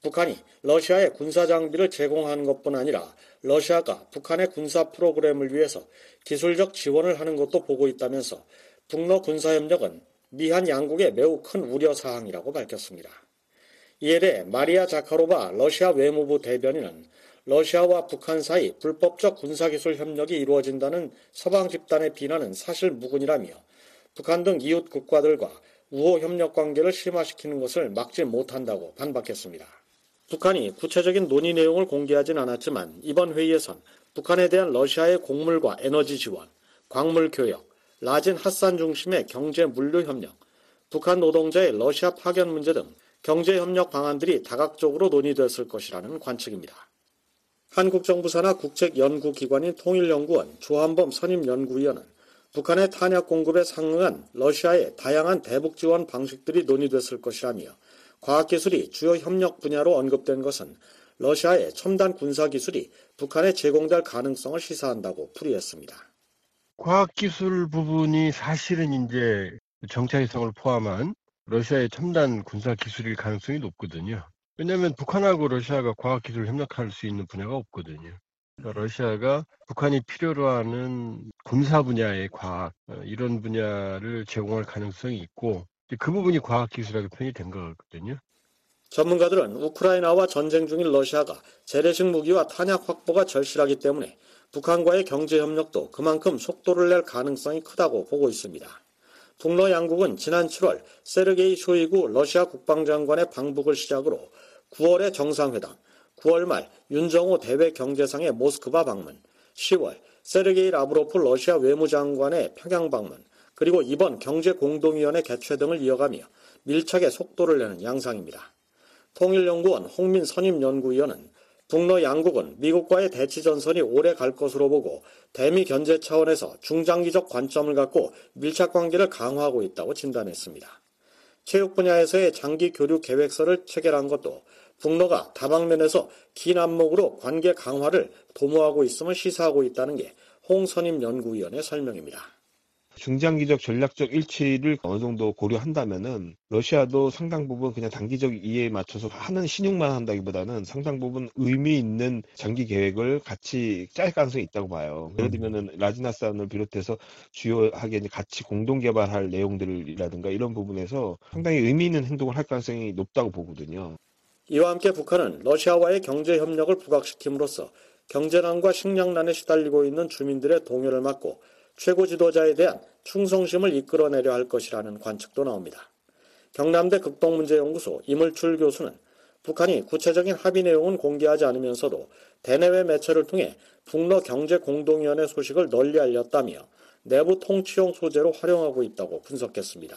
북한이 러시아에 군사 장비를 제공하는 것뿐 아니라 러시아가 북한의 군사 프로그램을 위해서 기술적 지원을 하는 것도 보고 있다면서 북러 군사협력은 미한 양국의 매우 큰 우려 사항이라고 밝혔습니다. 이에 대해 마리아 자카로바 러시아 외무부 대변인은 러시아와 북한 사이 불법적 군사기술 협력이 이루어진다는 서방 집단의 비난은 사실 무근이라며 북한 등 이웃 국가들과 우호 협력 관계를 심화시키는 것을 막지 못한다고 반박했습니다. 북한이 구체적인 논의 내용을 공개하진 않았지만 이번 회의에선 북한에 대한 러시아의 곡물과 에너지 지원, 광물 교역, 라진 핫산 중심의 경제 물류 협력, 북한 노동자의 러시아 파견 문제 등 경제 협력 방안들이 다각적으로 논의됐을 것이라는 관측입니다. 한국 정부 산하 국책 연구 기관인 통일연구원 조한범 선임 연구위원은 북한의 탄약 공급에 상응한 러시아의 다양한 대북 지원 방식들이 논의됐을 것이라며 과학기술이 주요 협력 분야로 언급된 것은 러시아의 첨단 군사기술이 북한에 제공될 가능성을 시사한다고 풀이했습니다. 과학기술 부분이 사실은 이제 정찰위성을 포함한 러시아의 첨단 군사 기술일 가능성이 높거든요. 왜냐하면 북한하고 러시아가 과학기술 협력할 수 있는 분야가 없거든요. 그러니까 러시아가 북한이 필요로 하는 군사 분야의 과학 어, 이런 분야를 제공할 가능성이 있고 그 부분이 과학기술하게 표현이 된 거거든요. 전문가들은 우크라이나와 전쟁 중인 러시아가 재래식 무기와 탄약 확보가 절실하기 때문에 북한과의 경제 협력도 그만큼 속도를 낼 가능성이 크다고 보고 있습니다. 북러 양국은 지난 7월 세르게이 쇼이구 러시아 국방장관의 방북을 시작으로 9월에 정상회담, 9월 말 윤정호 대외 경제상의 모스크바 방문, 10월 세르게이 라브로프 러시아 외무장관의 평양 방문, 그리고 이번 경제공동위원회 개최 등을 이어가며 밀착의 속도를 내는 양상입니다. 통일연구원 홍민 선임연구위원은 북러 양국은 미국과의 대치 전선이 오래 갈 것으로 보고 대미 견제 차원에서 중장기적 관점을 갖고 밀착 관계를 강화하고 있다고 진단했습니다. 체육 분야에서의 장기 교류 계획서를 체결한 것도 북러가 다방면에서 긴 안목으로 관계 강화를 도모하고 있음을 시사하고 있다는 게 홍선임 연구위원의 설명입니다. 중장기적 전략적 일치를 어느 정도 고려한다면은 러시아도 상당 부분 그냥 단기적 이해에 맞춰서 하는 신용만 한다기보다는 상당 부분 의미 있는 장기 계획을 같이 짤 가능성이 있다고 봐요. 예를 들면은 라지나산을 비롯해서 주요하게 같이 공동 개발할 내용들이라든가 이런 부분에서 상당히 의미 있는 행동을 할 가능성이 높다고 보거든요. 이와 함께 북한은 러시아와의 경제 협력을 부각시킴으로써 경제난과 식량난에 시달리고 있는 주민들의 동요를 막고 최고 지도자에 대한 충성심을 이끌어내려 할 것이라는 관측도 나옵니다. 경남대 극동문제연구소 이물출 교수는 북한이 구체적인 합의 내용은 공개하지 않으면서도 대내외 매체를 통해 북러 경제공동위원회 소식을 널리 알렸다며 내부 통치용 소재로 활용하고 있다고 분석했습니다.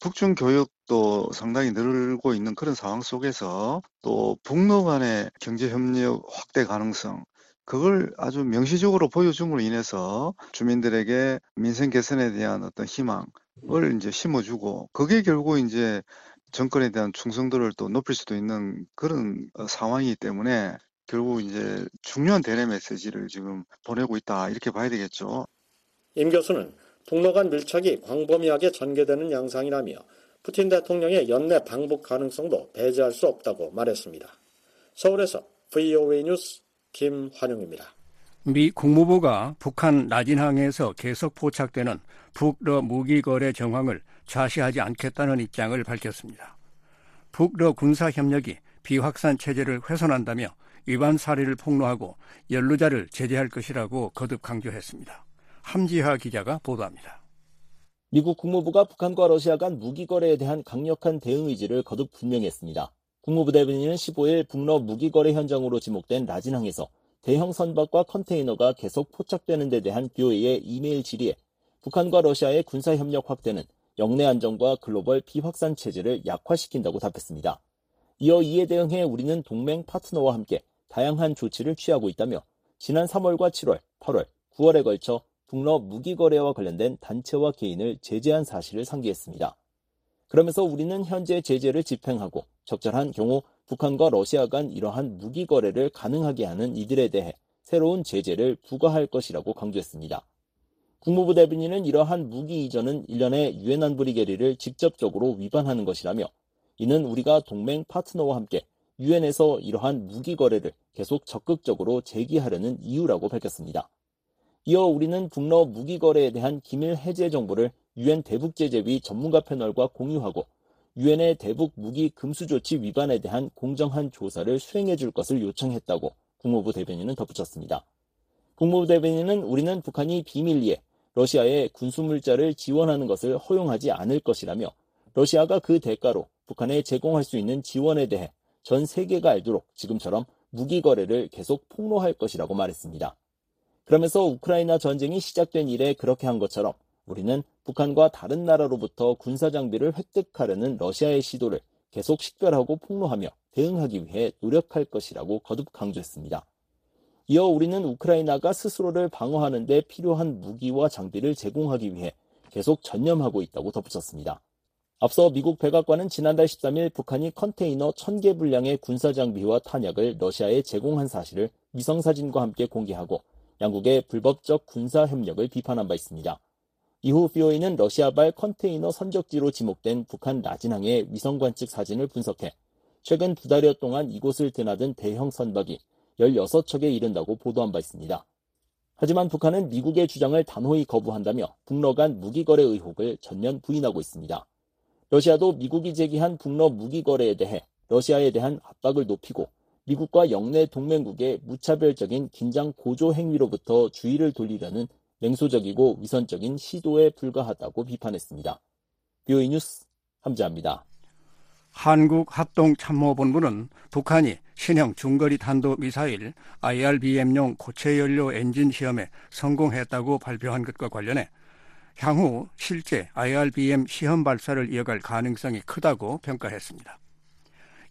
북중 교역도 상당히 늘고 있는 그런 상황 속에서 또 북러 간의 경제 협력 확대 가능성 그걸 아주 명시적으로 보여줌으로 인해서 주민들에게 민생 개선에 대한 어떤 희망을 이제 심어주고 그게 결국 이제 정권에 대한 충성도를 또 높일 수도 있는 그런 어, 상황이기 때문에 결국 이제 중요한 대내 메시지를 지금 보내고 있다 이렇게 봐야 되겠죠. 임 교수는 북러 간 밀착이 광범위하게 전개되는 양상이라며 푸틴 대통령의 연내 방북 가능성도 배제할 수 없다고 말했습니다. 서울에서 VOA 뉴스 김환영입니다. 미 국무부가 북한 나진항에서 계속 포착되는 북러 무기 거래 정황을 좌시하지 않겠다는 입장을 밝혔습니다. 북러 군사 협력이 비확산 체제를 훼손한다며 위반 사례를 폭로하고 연루자를 제재할 것이라고 거듭 강조했습니다. 함지하 기자가 보도합니다. 미국 국무부가 북한과 러시아 간 무기 거래에 대한 강력한 대응 의지를 거듭 분명했습니다. 국무부 대변인은 15일 북러 무기 거래 현장으로 지목된 라진항에서 대형 선박과 컨테이너가 계속 포착되는 데 대한 뷰오의 이메일 질의에 북한과 러시아의 군사 협력 확대는 영내 안정과 글로벌 비확산 체제를 약화시킨다고 답했습니다. 이어 이에 대응해 우리는 동맹 파트너와 함께 다양한 조치를 취하고 있다며 지난 3월과 7월, 8월, 9월에 걸쳐 북러 무기 거래와 관련된 단체와 개인을 제재한 사실을 상기했습니다. 그러면서 우리는 현재 제재를 집행하고 적절한 경우 북한과 러시아 간 이러한 무기 거래를 가능하게 하는 이들에 대해 새로운 제재를 부과할 것이라고 강조했습니다. 국무부 대변인은 이러한 무기 이전은 일련의 유엔 안보리 결의를 직접적으로 위반하는 것이라며 이는 우리가 동맹 파트너와 함께 유엔에서 이러한 무기 거래를 계속 적극적으로 제기하려는 이유라고 밝혔습니다. 이어 우리는 북러 무기 거래에 대한 기밀 해제 정보를 유엔 대북 제재 위 전문가 패널과 공유하고 유엔의 대북 무기 금수 조치 위반에 대한 공정한 조사를 수행해 줄 것을 요청했다고 국무부 대변인은 덧붙였습니다. 국무부 대변인은 우리는 북한이 비밀리에 러시아에 군수물자를 지원하는 것을 허용하지 않을 것이라며 러시아가 그 대가로 북한에 제공할 수 있는 지원에 대해 전 세계가 알도록 지금처럼 무기 거래를 계속 폭로할 것이라고 말했습니다. 그러면서 우크라이나 전쟁이 시작된 이래 그렇게 한 것처럼 우리는 북한과 다른 나라로부터 군사 장비를 획득하려는 러시아의 시도를 계속 식별하고 폭로하며 대응하기 위해 노력할 것이라고 거듭 강조했습니다. 이어 우리는 우크라이나가 스스로를 방어하는 데 필요한 무기와 장비를 제공하기 위해 계속 전념하고 있다고 덧붙였습니다. 앞서 미국 백악관은 지난달 13일 북한이 컨테이너 1000개 분량의 군사 장비와 탄약을 러시아에 제공한 사실을 위성 사진과 함께 공개하고 양국의 불법적 군사 협력을 비판한 바 있습니다. 이후 BOE는 러시아발 컨테이너 선적지로 지목된 북한 라진항의 위성 관측 사진을 분석해 최근 두 달여 동안 이곳을 드나든 대형 선박이 16척에 이른다고 보도한 바 있습니다. 하지만 북한은 미국의 주장을 단호히 거부한다며 북러 간 무기 거래 의혹을 전면 부인하고 있습니다. 러시아도 미국이 제기한 북러 무기 거래에 대해 러시아에 대한 압박을 높이고 미국과 영내 동맹국의 무차별적인 긴장 고조 행위로부터 주의를 돌리려는 냉소적이고 위선적인 시도에 불과하다고 비판했습니다. 뷰이 뉴스 함자입니다. 한국합동참모본부는 북한이 신형 중거리 탄도 미사일 IRBM용 고체 연료 엔진 시험에 성공했다고 발표한 것과 관련해 향후 실제 IRBM 시험 발사를 이어갈 가능성이 크다고 평가했습니다.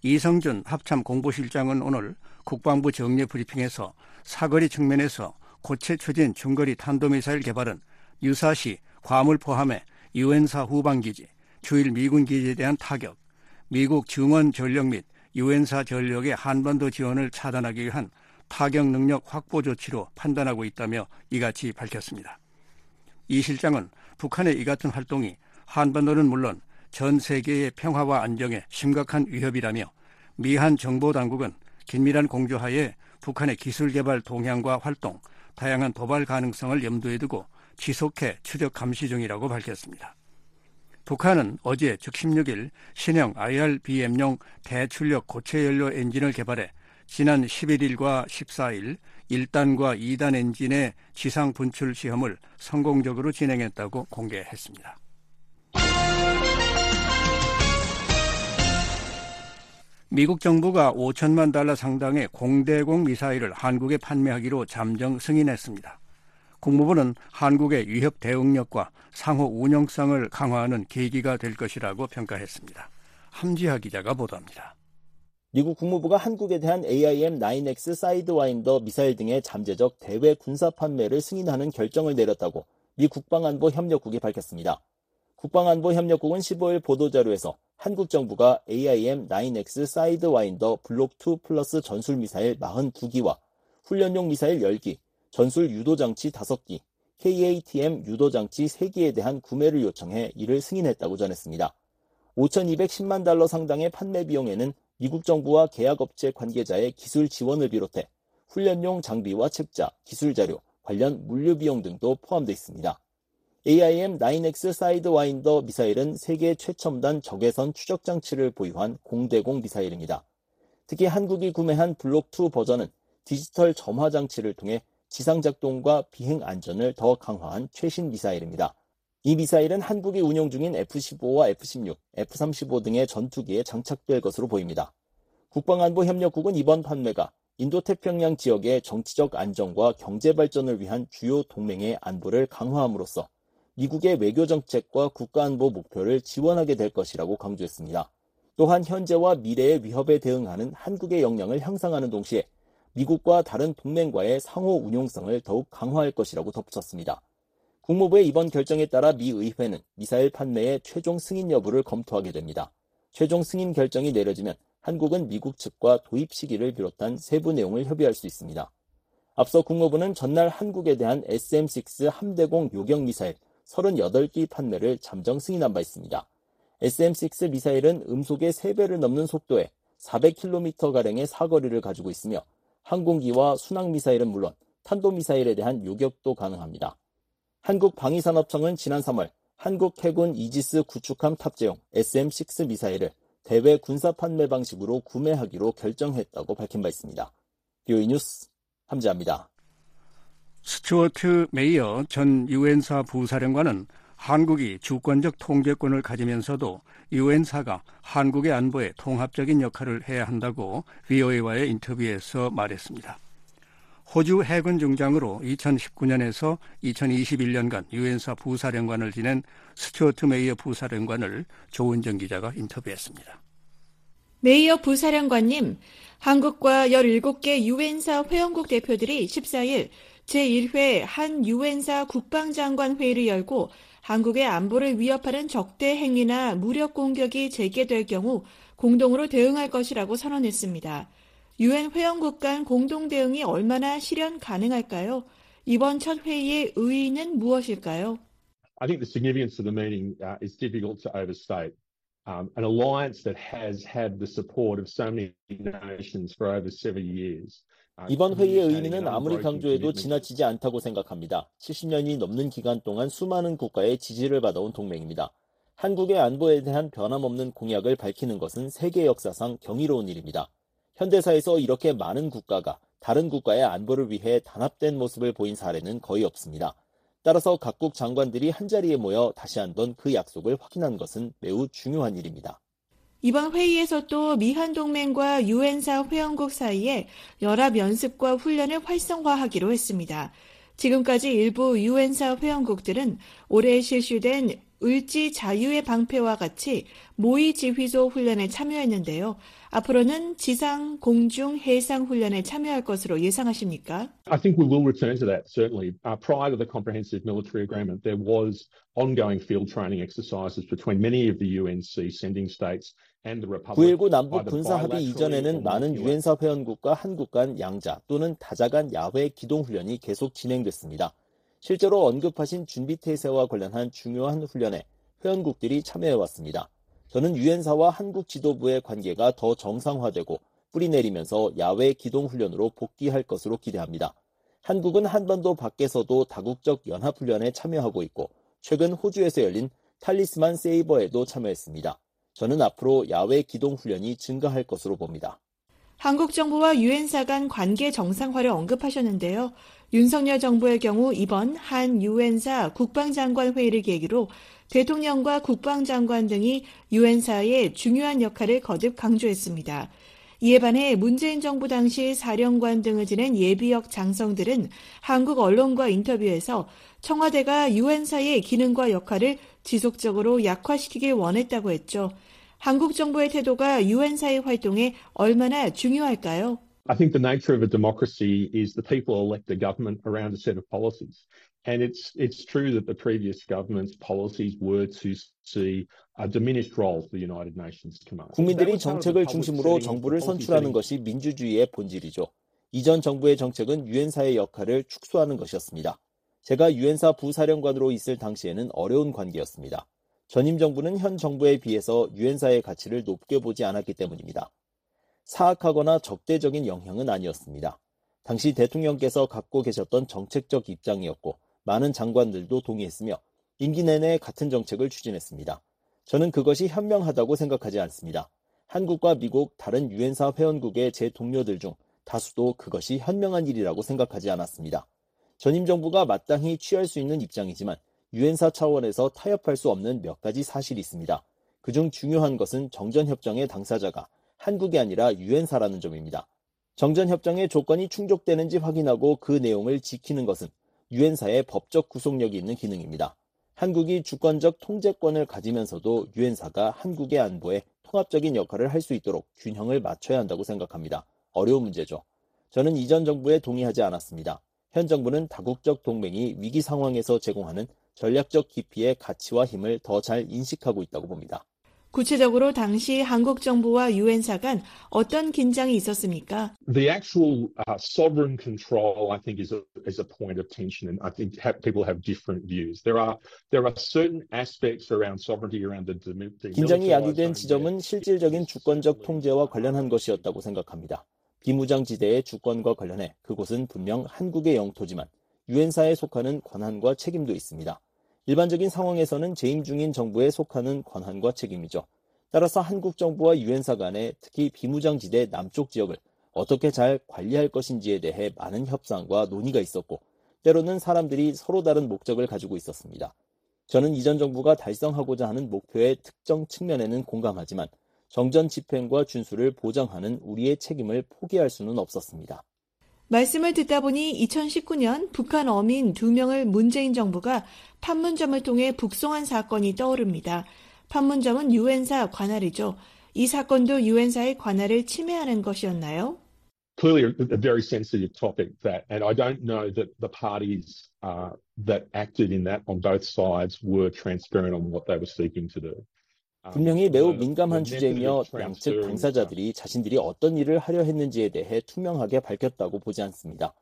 이성준 합참 공보실장은 오늘 국방부 정례 브리핑에서 사거리 측면에서 고체 추진 중거리 탄도미사일 개발은 유사시 괌을 포함해 유엔사 후방기지, 주일 미군 기지에 대한 타격, 미국 증원 전력 및 유엔사 전력의 한반도 지원을 차단하기 위한 타격 능력 확보 조치로 판단하고 있다며 이같이 밝혔습니다. 이 실장은 북한의 이 같은 활동이 한반도는 물론 전 세계의 평화와 안정에 심각한 위협이라며 미한 정보 당국은 긴밀한 공조하에 북한의 기술 개발 동향과 활동, 다양한 도발 가능성을 염두에 두고 지속해 추적 감시 중이라고 밝혔습니다. 북한은 어제 즉 16일 신형 IRBM용 대출력 고체 연료 엔진을 개발해 지난 11일과 14일 1단과 2단 엔진의 지상 분출 시험을 성공적으로 진행했다고 공개했습니다. 미국 정부가 5천만 달러 상당의 공대공 미사일을 한국에 판매하기로 잠정 승인했습니다. 국무부는 한국의 위협 대응력과 상호 운영성을 강화하는 계기가 될 것이라고 평가했습니다. 함지하 기자가 보도합니다. 미국 국무부가 한국에 대한 AIM-9X 사이드와인더 미사일 등의 잠재적 대외 군사 판매를 승인하는 결정을 내렸다고 미 국방안보 협력국이 밝혔습니다. 국방안보협력국은 15일 보도자료에서 한국 정부가 AIM-9X 사이드와인더 블록2 플러스 전술 미사일 42기와 훈련용 미사일 10기, 전술 유도장치 5기, KATM 유도장치 3기에 대한 구매를 요청해 이를 승인했다고 전했습니다. 5,210만 달러 상당의 판매 비용에는 미국 정부와 계약업체 관계자의 기술 지원을 비롯해 훈련용 장비와 책자, 기술 자료, 관련 물류 비용 등도 포함되어 있습니다. AIM-9X 사이드와인더 미사일은 세계 최첨단 적외선 추적 장치를 보유한 공대공 미사일입니다. 특히 한국이 구매한 블록2 버전은 디지털 점화 장치를 통해 지상 작동과 비행 안전을 더 강화한 최신 미사일입니다. 이 미사일은 한국이 운용 중인 F-15와 F-16, F-35 등의 전투기에 장착될 것으로 보입니다. 국방안보협력국은 이번 판매가 인도태평양 지역의 정치적 안정과 경제 발전을 위한 주요 동맹의 안보를 강화함으로써 미국의 외교 정책과 국가안보 목표를 지원하게 될 것이라고 강조했습니다. 또한 현재와 미래의 위협에 대응하는 한국의 역량을 향상하는 동시에 미국과 다른 동맹과의 상호 운용성을 더욱 강화할 것이라고 덧붙였습니다. 국무부의 이번 결정에 따라 미 의회는 미사일 판매의 최종 승인 여부를 검토하게 됩니다. 최종 승인 결정이 내려지면 한국은 미국 측과 도입 시기를 비롯한 세부 내용을 협의할 수 있습니다. 앞서 국무부는 전날 한국에 대한 SM-6 함대공 요격 미사일 38기 판매를 잠정 승인한 바 있습니다. SM-6 미사일은 음속의 3배를 넘는 속도에 400km가량의 사거리를 가지고 있으며 항공기와 순항미사일은 물론 탄도미사일에 대한 요격도 가능합니다. 한국방위산업청은 지난 3월 한국 해군 이지스 구축함 탑재용 SM-6 미사일을 대외 군사 판매 방식으로 구매하기로 결정했다고 밝힌 바 있습니다. VOA 뉴스 함지하입니다. 스튜어트 메이어 전 유엔사 부사령관은 한국이 주권적 통제권을 가지면서도 유엔사가 한국의 안보에 통합적인 역할을 해야 한다고 VOA와의 인터뷰에서 말했습니다. 호주 해군 중장으로 2019년에서 2021년간 유엔사 부사령관을 지낸 스튜어트 메이어 부사령관을 조은정 기자가 인터뷰했습니다. 메이어 부사령관님, 한국과 17개 유엔사 회원국 대표들이 14일 제1회 한 유엔사 국방장관 회의를 열고 한국의 안보를 위협하는 적대 행위나 무력 공격이 재개될 경우 공동으로 대응할 것이라고 선언했습니다. 유엔 회원국 간 공동 대응이 얼마나 실현 가능할까요? 이번 첫 회의의 의의는 무엇일까요? I think the significance of the meeting uh, is difficult to overstate. Um, an alliance that has had the support of so many nations for over seven years. 이번 회의의 의미는 아무리 강조해도 지나치지 않다고 생각합니다. 70년이 넘는 기간 동안 수많은 국가의 지지를 받아온 동맹입니다. 한국의 안보에 대한 변함없는 공약을 밝히는 것은 세계 역사상 경이로운 일입니다. 현대사에서 이렇게 많은 국가가 다른 국가의 안보를 위해 단합된 모습을 보인 사례는 거의 없습니다. 따라서 각국 장관들이 한자리에 모여 다시 한번 그 약속을 확인한 것은 매우 중요한 일입니다. 이번 회의에서 또 미한 동맹과 유엔사 회원국 사이에 연합 연습과 훈련을 활성화하기로 했습니다. 지금까지 일부 유엔사 회원국들은 올해 실시된 을지 자유의 방패와 같이 모의 지휘소 훈련에 참여했는데요. 앞으로는 지상, 공중, 해상 훈련에 참여할 것으로 예상하십니까? I think we will return to that certainly. Uh, prior to the comprehensive military agreement, there was ongoing field training exercises between many of the UNC sending states 9.19 남북 군사 합의 이전에는 많은 유엔 사 회원국과 한국 간 양자 또는 다자 간 야외 기동 훈련이 계속 진행됐습니다. 실제로 언급하신 준비 태세와 관련한 중요한 훈련에 회원국들이 참여해왔습니다. 저는 유엔사와 한국 지도부의 관계가 더 정상화되고 뿌리 내리면서 야외 기동 훈련으로 복귀할 것으로 기대합니다. 한국은 한반도 밖에서도 다국적 연합 훈련에 참여하고 있고 최근 호주에서 열린 탈리스만 세이버에도 참여했습니다. 저는 앞으로 야외 기동 훈련이 증가할 것으로 봅니다. 한국 정부와 유엔사 간 관계 정상화를 언급하셨는데요. 윤석열 정부의 경우 이번 한 유엔사 국방장관 회의를 계기로 대통령과 국방장관 등이 유엔사의 중요한 역할을 거듭 강조했습니다. 이에 반해 문재인 정부 당시 사령관 등을 지낸 예비역 장성들은 한국 언론과 인터뷰에서 청와대가 유엔사의 기능과 역할을 지속적으로 약화시키길 원했다고 했죠. 한국 정부의 태도가 유엔사의 활동에 얼마나 중요할까요? I think the nature of a democracy is the people elect a government around a set of policies. And it's it's true that the previous government's policies were to see a diminished role for the United Nations Command. 국민들이 정책을 중심으로 정부를 선출하는 것이 민주주의의 본질이죠. 이전 정부의 정책은 유엔사의 역할을 축소하는 것이었습니다. 제가 유엔사 부사령관으로 있을 당시에는 어려운 관계였습니다. 전임 정부는 현 정부에 비해서 유엔사의 가치를 높게 보지 않았기 때문입니다. 사악하거나 적대적인 영향은 아니었습니다. 당시 대통령께서 갖고 계셨던 정책적 입장이었고 많은 장관들도 동의했으며 임기 내내 같은 정책을 추진했습니다. 저는 그것이 현명하다고 생각하지 않습니다. 한국과 미국 다른 유엔사 회원국의 제 동료들 중 다수도 그것이 현명한 일이라고 생각하지 않았습니다. 전임 정부가 마땅히 취할 수 있는 입장이지만 유엔사 차원에서 타협할 수 없는 몇 가지 사실이 있습니다. 그중 중요한 것은 정전협정의 당사자가 한국이 아니라 유엔사라는 점입니다. 정전협정의 조건이 충족되는지 확인하고 그 내용을 지키는 것은 유엔사의 법적 구속력이 있는 기능입니다. 한국이 주권적 통제권을 가지면서도 유엔사가 한국의 안보에 통합적인 역할을 할 수 있도록 균형을 맞춰야 한다고 생각합니다. 어려운 문제죠. 저는 이전 정부에 동의하지 않았습니다. 현 정부는 다국적 동맹이 위기 상황에서 제공하는 전략적 깊이의 가치와 힘을 더 잘 인식하고 있다고 봅니다. 구체적으로 당시 한국 정부와 유엔사 간 어떤 긴장이 있었습니까? The actual uh, sovereign control, I think, is a is a point of tension, and I think have, people have different views. There are there are certain aspects around sovereignty around the. the 긴장이 야기된 지점은 실질적인 주권적 통제와 관련한 것이었다고 생각합니다. 비무장지대의 주권과 관련해 그곳은 분명 한국의 영토지만 유엔사에 속하는 권한과 책임도 있습니다. 일반적인 상황에서는 재임 중인 정부에 속하는 권한과 책임이죠. 따라서 한국 정부와 유엔사 간에 특히 비무장지대 남쪽 지역을 어떻게 잘 관리할 것인지에 대해 많은 협상과 논의가 있었고 때로는 사람들이 서로 다른 목적을 가지고 있었습니다. 저는 이전 정부가 달성하고자 하는 목표의 특정 측면에는 공감하지만 정전 집행과 준수를 보장하는 우리의 책임을 포기할 수는 없었습니다. 말씀을 듣다 보니 2019년 북한 어민 2명을 문재인 정부가 판문점을 통해 북송한 사건이 떠오릅니다. 판문점은 유엔사 관할이죠. 이 사건도 유엔사의 관할을 침해하는 것이었나요? Clearly a very sensitive topic that, and I don't know that the parties uh, that acted in that on both sides were transparent on what they were seeking to do. 분명히 매우 민감한 주제이며 양측 당사자들이 자신들이 어떤 일을 하려 했는지에 대해 투명하게 밝혔다고 보지 않습니다.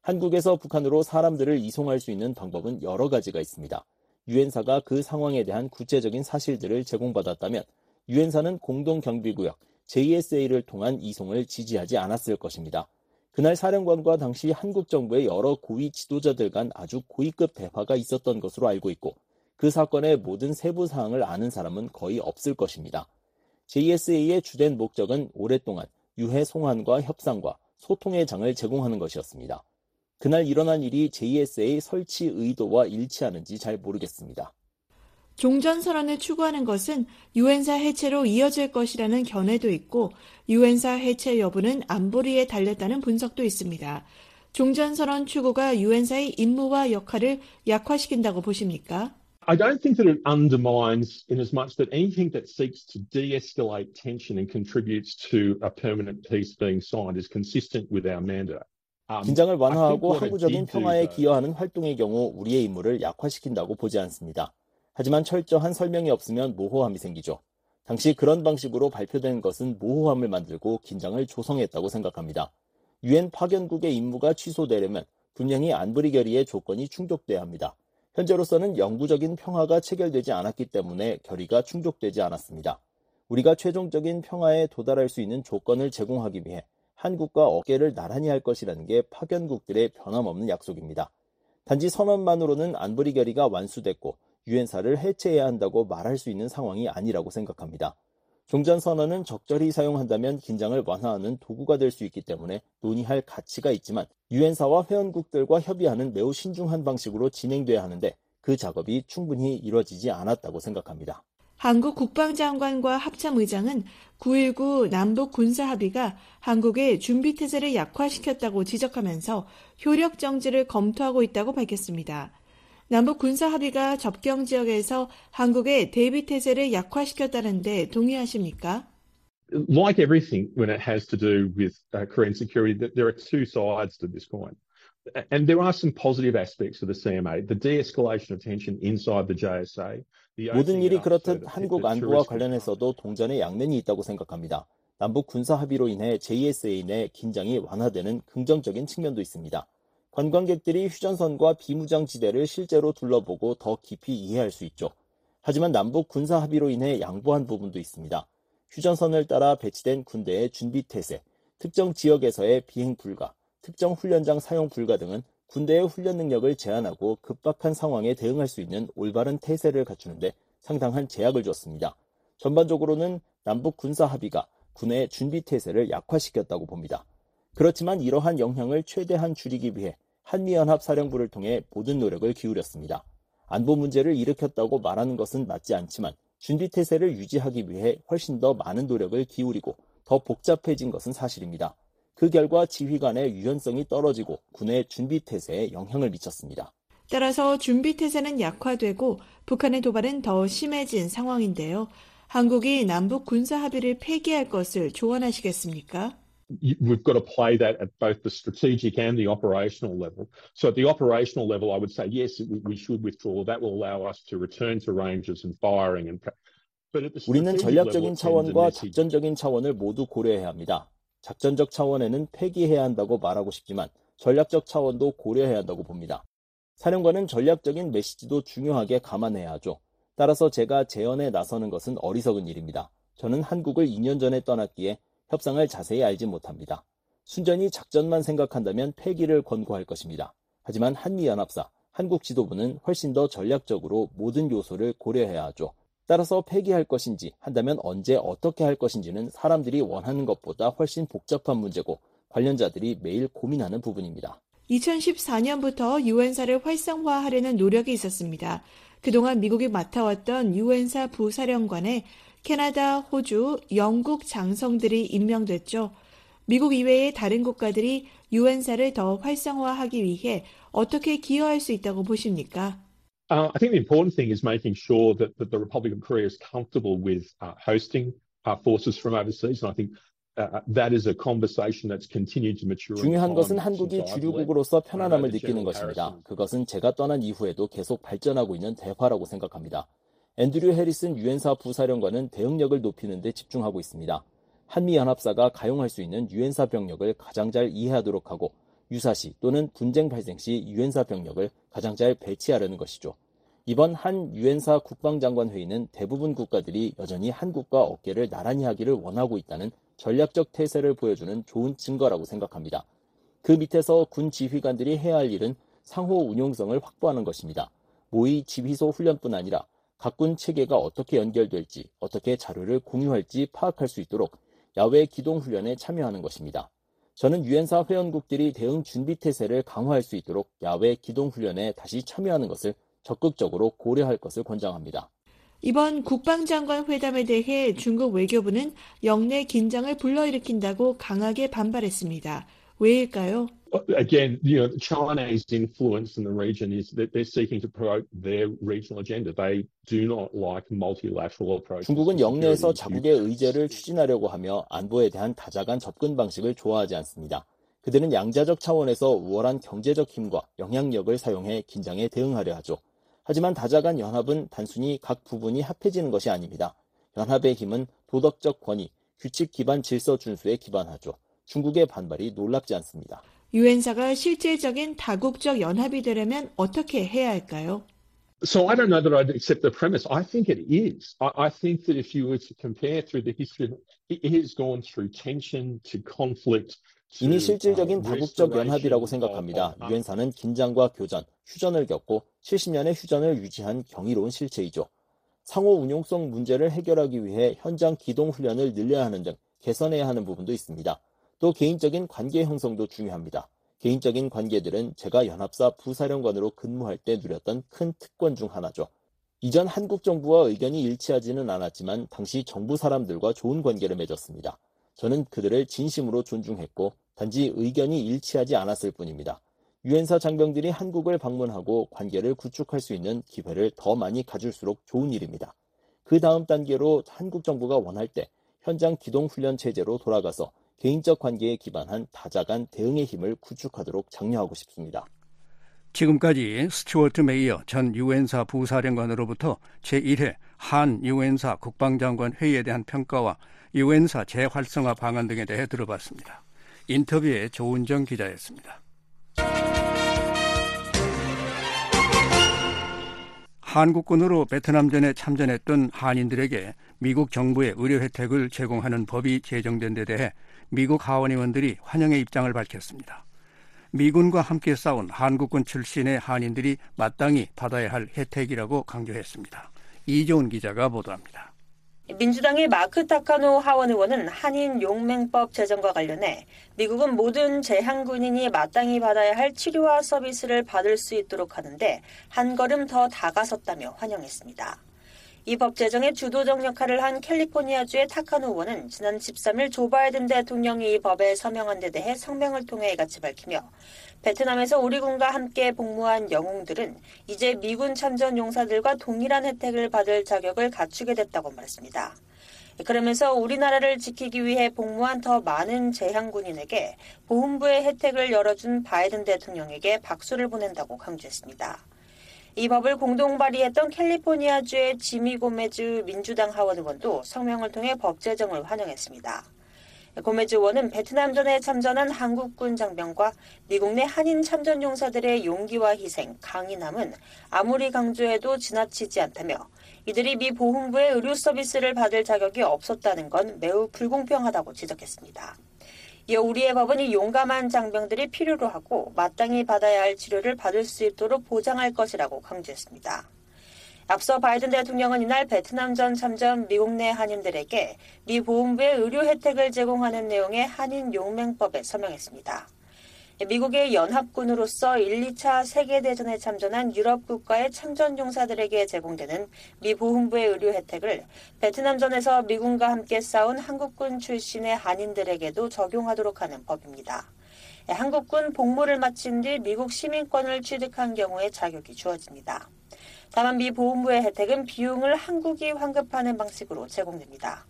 한국에서 북한으로 사람들을 이송할 수 있는 방법은 여러 가지가 있습니다. 유엔사가 그 상황에 대한 구체적인 사실들을 제공받았다면 유엔사는 공동경비구역 JSA를 통한 이송을 지지하지 않았을 것입니다. 그날 사령관과 당시 한국 정부의 여러 고위 지도자들 간 아주 고위급 대화가 있었던 것으로 알고 있고 그 사건의 모든 세부 사항을 아는 사람은 거의 없을 것입니다. JSA의 주된 목적은 오랫동안 유해 송환과 협상과 소통의 장을 제공하는 것이었습니다. 그날 일어난 일이 JSA 설치 의도와 일치하는지 잘 모르겠습니다. 종전선언을 추구하는 것은 유엔사 해체로 이어질 것이라는 견해도 있고 유엔사 해체 여부는 안보리에 달렸다는 분석도 있습니다. 종전선언 추구가 유엔사의 임무와 역할을 약화시킨다고 보십니까? I don't think that it undermines in as much that anything that seeks to de-escalate tension and contributes to a permanent peace being signed is consistent with our mandate. 긴장을 완화하고 항구적인 평화에 기여하는 활동의 경우 우리의 임무를 약화시킨다고 보지 않습니다. 하지만 철저한 설명이 없으면 모호함이 생기죠. 당시 그런 방식으로 발표된 것은 모호함을 만들고 긴장을 조성했다고 생각합니다. 유엔 파견국의 임무가 취소되려면 분명히 안보리 결의의 조건이 충족돼야 합니다. 현재로서는 영구적인 평화가 체결되지 않았기 때문에 결의가 충족되지 않았습니다. 우리가 최종적인 평화에 도달할 수 있는 조건을 제공하기 위해 한국과 어깨를 나란히 할 것이라는 게 파견국들의 변함없는 약속입니다. 단지 선언만으로는 안보리 결의가 완수됐고 유엔사를 해체해야 한다고 말할 수 있는 상황이 아니라고 생각합니다. 종전선언은 적절히 사용한다면 긴장을 완화하는 도구가 될 수 있기 때문에 논의할 가치가 있지만 유엔사와 회원국들과 협의하는 매우 신중한 방식으로 진행돼야 하는데 그 작업이 충분히 이루어지지 않았다고 생각합니다. 한국 국방장관과 합참의장은 9.19 남북 군사 합의가 한국의 준비태세를 약화시켰다고 지적하면서 효력 정지를 검토하고 있다고 밝혔습니다. 남북 군사 합의가 접경 지역에서 한국의 대비 태세를 약화시켰다는데 동의하십니까? Like everything when it has to do with uh, Korean security, there are two sides to this coin. And there are some positive aspects of the CMA. The de-escalation of tension inside the JSA. 모든 일이 그렇듯 한국 안보와 관련해서도 동전의 양면이 있다고 생각합니다. 남북 군사 합의로 인해 JSA 내 긴장이 완화되는 긍정적인 측면도 있습니다. 관광객들이 휴전선과 비무장지대를 실제로 둘러보고 더 깊이 이해할 수 있죠. 하지만 남북 군사 합의로 인해 양보한 부분도 있습니다. 휴전선을 따라 배치된 군대의 준비 태세, 특정 지역에서의 비행 불가, 특정 훈련장 사용 불가 등은 군대의 훈련 능력을 제한하고 급박한 상황에 대응할 수 있는 올바른 태세를 갖추는데 상당한 제약을 줬습니다. 전반적으로는 남북 군사 합의가 군의 준비 태세를 약화시켰다고 봅니다. 그렇지만 이러한 영향을 최대한 줄이기 위해 한미연합 사령부를 통해 모든 노력을 기울였습니다. 안보 문제를 일으켰다고 말하는 것은 맞지 않지만 준비 태세를 유지하기 위해 훨씬 더 많은 노력을 기울이고 더 복잡해진 것은 사실입니다. 그 결과 지휘관의 유연성이 떨어지고 군의 준비 태세에 영향을 미쳤습니다. 따라서 준비 태세는 약화되고 북한의 도발은 더 심해진 상황인데요. 한국이 남북 군사 합의를 폐기할 것을 조언하시겠습니까? We've got to play that at both the strategic and the operational level. So at the operational level, I would say yes, we should withdraw. That will allow us to return to ranges and firing and. 우리는 전략적인 차원과 작전적인 차원을 모두 고려해야 합니다. 작전적 차원에는 폐기해야 한다고 말하고 싶지만 전략적 차원도 고려해야 한다고 봅니다. 사령관은 전략적인 메시지도 중요하게 감안해야 하죠. 따라서 제가 재연에 나서는 것은 어리석은 일입니다. 저는 한국을 2년 전에 떠났기에 협상을 자세히 알지 못합니다. 순전히 작전만 생각한다면 폐기를 권고할 것입니다. 하지만 한미연합사, 한국 지도부는 훨씬 더 전략적으로 모든 요소를 고려해야 하죠. 따라서 폐기할 것인지 한다면 언제 어떻게 할 것인지는 사람들이 원하는 것보다 훨씬 복잡한 문제고 관련자들이 매일 고민하는 부분입니다. 2014년부터 유엔사를 활성화하려는 노력이 있었습니다. 그동안 미국이 맡아왔던 유엔사 부사령관에 캐나다, 호주, 영국 장성들이 임명됐죠. 미국 이외의 다른 국가들이 유엔사를 더 활성화하기 위해 어떻게 기여할 수 있다고 보십니까? Uh, I think the important thing is making sure that, that the Republic of Korea is comfortable with uh, hosting uh, forces from overseas. And I think that is a conversation that's continued to mature. 중요한 것은 한국이 주류국으로서 편안함을 느끼는 것입니다. 그것은 제가 떠난 이후에도 계속 발전하고 있는 대화라고 생각합니다. 앤드류 해리슨 유엔사 부사령관은 대응력을 높이는 데 집중하고 있습니다. 한미연합사가 가용할 수 있는 유엔사 병력을 가장 잘 이해하도록 하고 유사시 또는 분쟁 발생 시 유엔사 병력을 가장 잘 배치하려는 것이죠. 이번 한 유엔사 국방장관 회의는 대부분 국가들이 여전히 한국과 어깨를 나란히 하기를 원하고 있다는 전략적 태세를 보여주는 좋은 증거라고 생각합니다. 그 밑에서 군 지휘관들이 해야 할 일은 상호 운용성을 확보하는 것입니다. 모의 지휘소 훈련뿐 아니라 각군 체계가 어떻게 연결될지, 어떻게 자료를 공유할지 파악할 수 있도록 야외 기동 훈련에 참여하는 것입니다. 저는 유엔사 회원국들이 대응 준비 태세를 강화할 수 있도록 야외 기동 훈련에 다시 참여하는 것을 적극적으로 고려할 것을 권장합니다. 이번 국방장관 회담에 대해 중국 외교부는 영내 긴장을 불러일으킨다고 강하게 반발했습니다. 왜일까요? Again, you know, China's influence in the region is that they're seeking to promote their regional agenda. They do not like multilateral approaches. 중국은 영내에서 자국의 의제를 추진하려고 하며 안보에 대한 다자간 접근 방식을 좋아하지 않습니다. 그들은 양자적 차원에서 우월한 경제적 힘과 영향력을 사용해 긴장에 대응하려 하죠. 하지만 다자간 연합은 단순히 각 부분이 합해지는 것이 아닙니다. 연합의 힘은 도덕적 권위, 규칙 기반 질서 준수에 기반하죠. 중국의 반발이 놀랍지 않습니다. 유엔사가 실질적인 다국적 연합이 되려면 어떻게 해야 할까요? So I don't know that I'd accept the premise. I think it is. I, I think that if you were to compare through the history, it, it has gone through tension to conflict. 이미 실질적인 다국적 연합이라고 생각합니다. 유엔사는 긴장과 교전, 휴전을 겪고 70년의 휴전을 유지한 경이로운 실체이죠. 상호 운용성 문제를 해결하기 위해 현장 기동 훈련을 늘려야 하는 등 개선해야 하는 부분도 있습니다. 또 개인적인 관계 형성도 중요합니다. 개인적인 관계들은 제가 연합사 부사령관으로 근무할 때 누렸던 큰 특권 중 하나죠. 이전 한국 정부와 의견이 일치하지는 않았지만 당시 정부 사람들과 좋은 관계를 맺었습니다. 저는 그들을 진심으로 존중했고 단지 의견이 일치하지 않았을 뿐입니다. 유엔사 장병들이 한국을 방문하고 관계를 구축할 수 있는 기회를 더 많이 가질수록 좋은 일입니다. 그 다음 단계로 한국 정부가 원할 때 현장 기동 훈련 체제로 돌아가서 개인적 관계에 기반한 다자간 대응의 힘을 구축하도록 장려하고 싶습니다. 지금까지 스튜어트 메이어 전 유엔사 부사령관으로부터 제1회 한 유엔사 국방장관 회의에 대한 평가와 유엔사 재활성화 방안 등에 대해 들어봤습니다. 인터뷰에 조은정 기자였습니다. 한국군으로 베트남전에 참전했던 한인들에게 미국 정부의 의료 혜택을 제공하는 법이 제정된 데 대해 미국 하원의원들이 환영의 입장을 밝혔습니다. 미군과 함께 싸운 한국군 출신의 한인들이 마땅히 받아야 할 혜택이라고 강조했습니다. 이종훈 기자가 보도합니다. 민주당의 마크 타카노 하원 의원은 한인 용맹법 제정과 관련해 미국은 모든 재향군인이 마땅히 받아야 할 치료와 서비스를 받을 수 있도록 하는데 한 걸음 더 다가섰다며 환영했습니다. 이 법 제정에 주도적 역할을 한 캘리포니아주의 타카노 의원은 지난 13일 조 바이든 대통령이 이 법에 서명한 데 대해 성명을 통해 이같이 밝히며 베트남에서 우리 군과 함께 복무한 영웅들은 이제 미군 참전 용사들과 동일한 혜택을 받을 자격을 갖추게 됐다고 말했습니다. 그러면서 우리나라를 지키기 위해 복무한 더 많은 재향군인에게 보훈부의 혜택을 열어준 바이든 대통령에게 박수를 보낸다고 강조했습니다. 이 법을 공동 발의했던 캘리포니아주의 지미 고메즈 민주당 하원 의원도 성명을 통해 법 제정을 환영했습니다. 고메즈 의원은 베트남전에 참전한 한국군 장병과 미국 내 한인 참전 용사들의 용기와 희생, 강인함은 아무리 강조해도 지나치지 않다며 이들이 미 보훈부의 의료 서비스를 받을 자격이 없었다는 건 매우 불공평하다고 지적했습니다. 이어 우리의 법은 이 용감한 장병들이 필요로 하고 마땅히 받아야 할 치료를 받을 수 있도록 보장할 것이라고 강조했습니다. 앞서 바이든 대통령은 이날 베트남 전 참전 미국 내 한인들에게 미 보훈부의 의료 혜택을 제공하는 내용의 한인 용맹법에 서명했습니다. 미국의 연합군으로서 1, 2차 세계대전에 참전한 유럽 국가의 참전 용사들에게 제공되는 미 보훈부의 의료 혜택을 베트남전에서 미군과 함께 싸운 한국군 출신의 한인들에게도 적용하도록 하는 법입니다. 한국군 복무를 마친 뒤 미국 시민권을 취득한 경우에 자격이 주어집니다. 다만 미 보훈부의 혜택은 비용을 한국이 환급하는 방식으로 제공됩니다.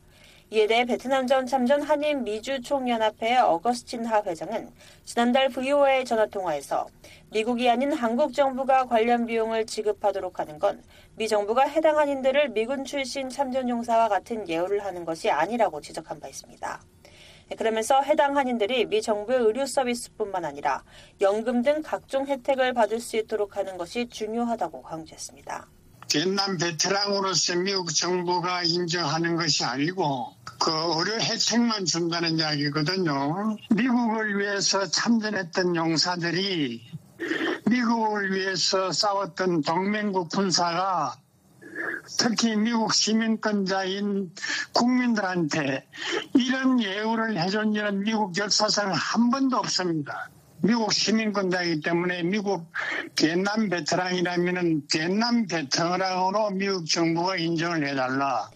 이에 대해 베트남전 참전 한인 미주 총연합회 어거스틴 하 회장은 지난달 VOA의 전화 통화에서 미국이 아닌 한국 정부가 관련 비용을 지급하도록 하는 건 미 정부가 해당 한인들을 미군 출신 참전 용사와 같은 예우를 하는 것이 아니라고 지적한 바 있습니다. 그러면서 해당 한인들이 미 정부의 의료 서비스뿐만 아니라 연금 등 각종 혜택을 받을 수 있도록 하는 것이 중요하다고 강조했습니다. 베트남 베테랑으로서 미국 정부가 인정하는 것이 아니고 그 의료 혜택만 준다는 이야기거든요. 미국을 위해서 참전했던 용사들이 미국을 위해서 싸웠던 동맹국 군사가 특히 미국 시민권자인 국민들한테 이런 예우를 해준 일은 미국 역사상 한 번도 없습니다. 미국 시민권자이기 때문에 미국 비엔남 베테랑이라면 비엔남 베테랑으로 미국 정부가 인정을 해달라.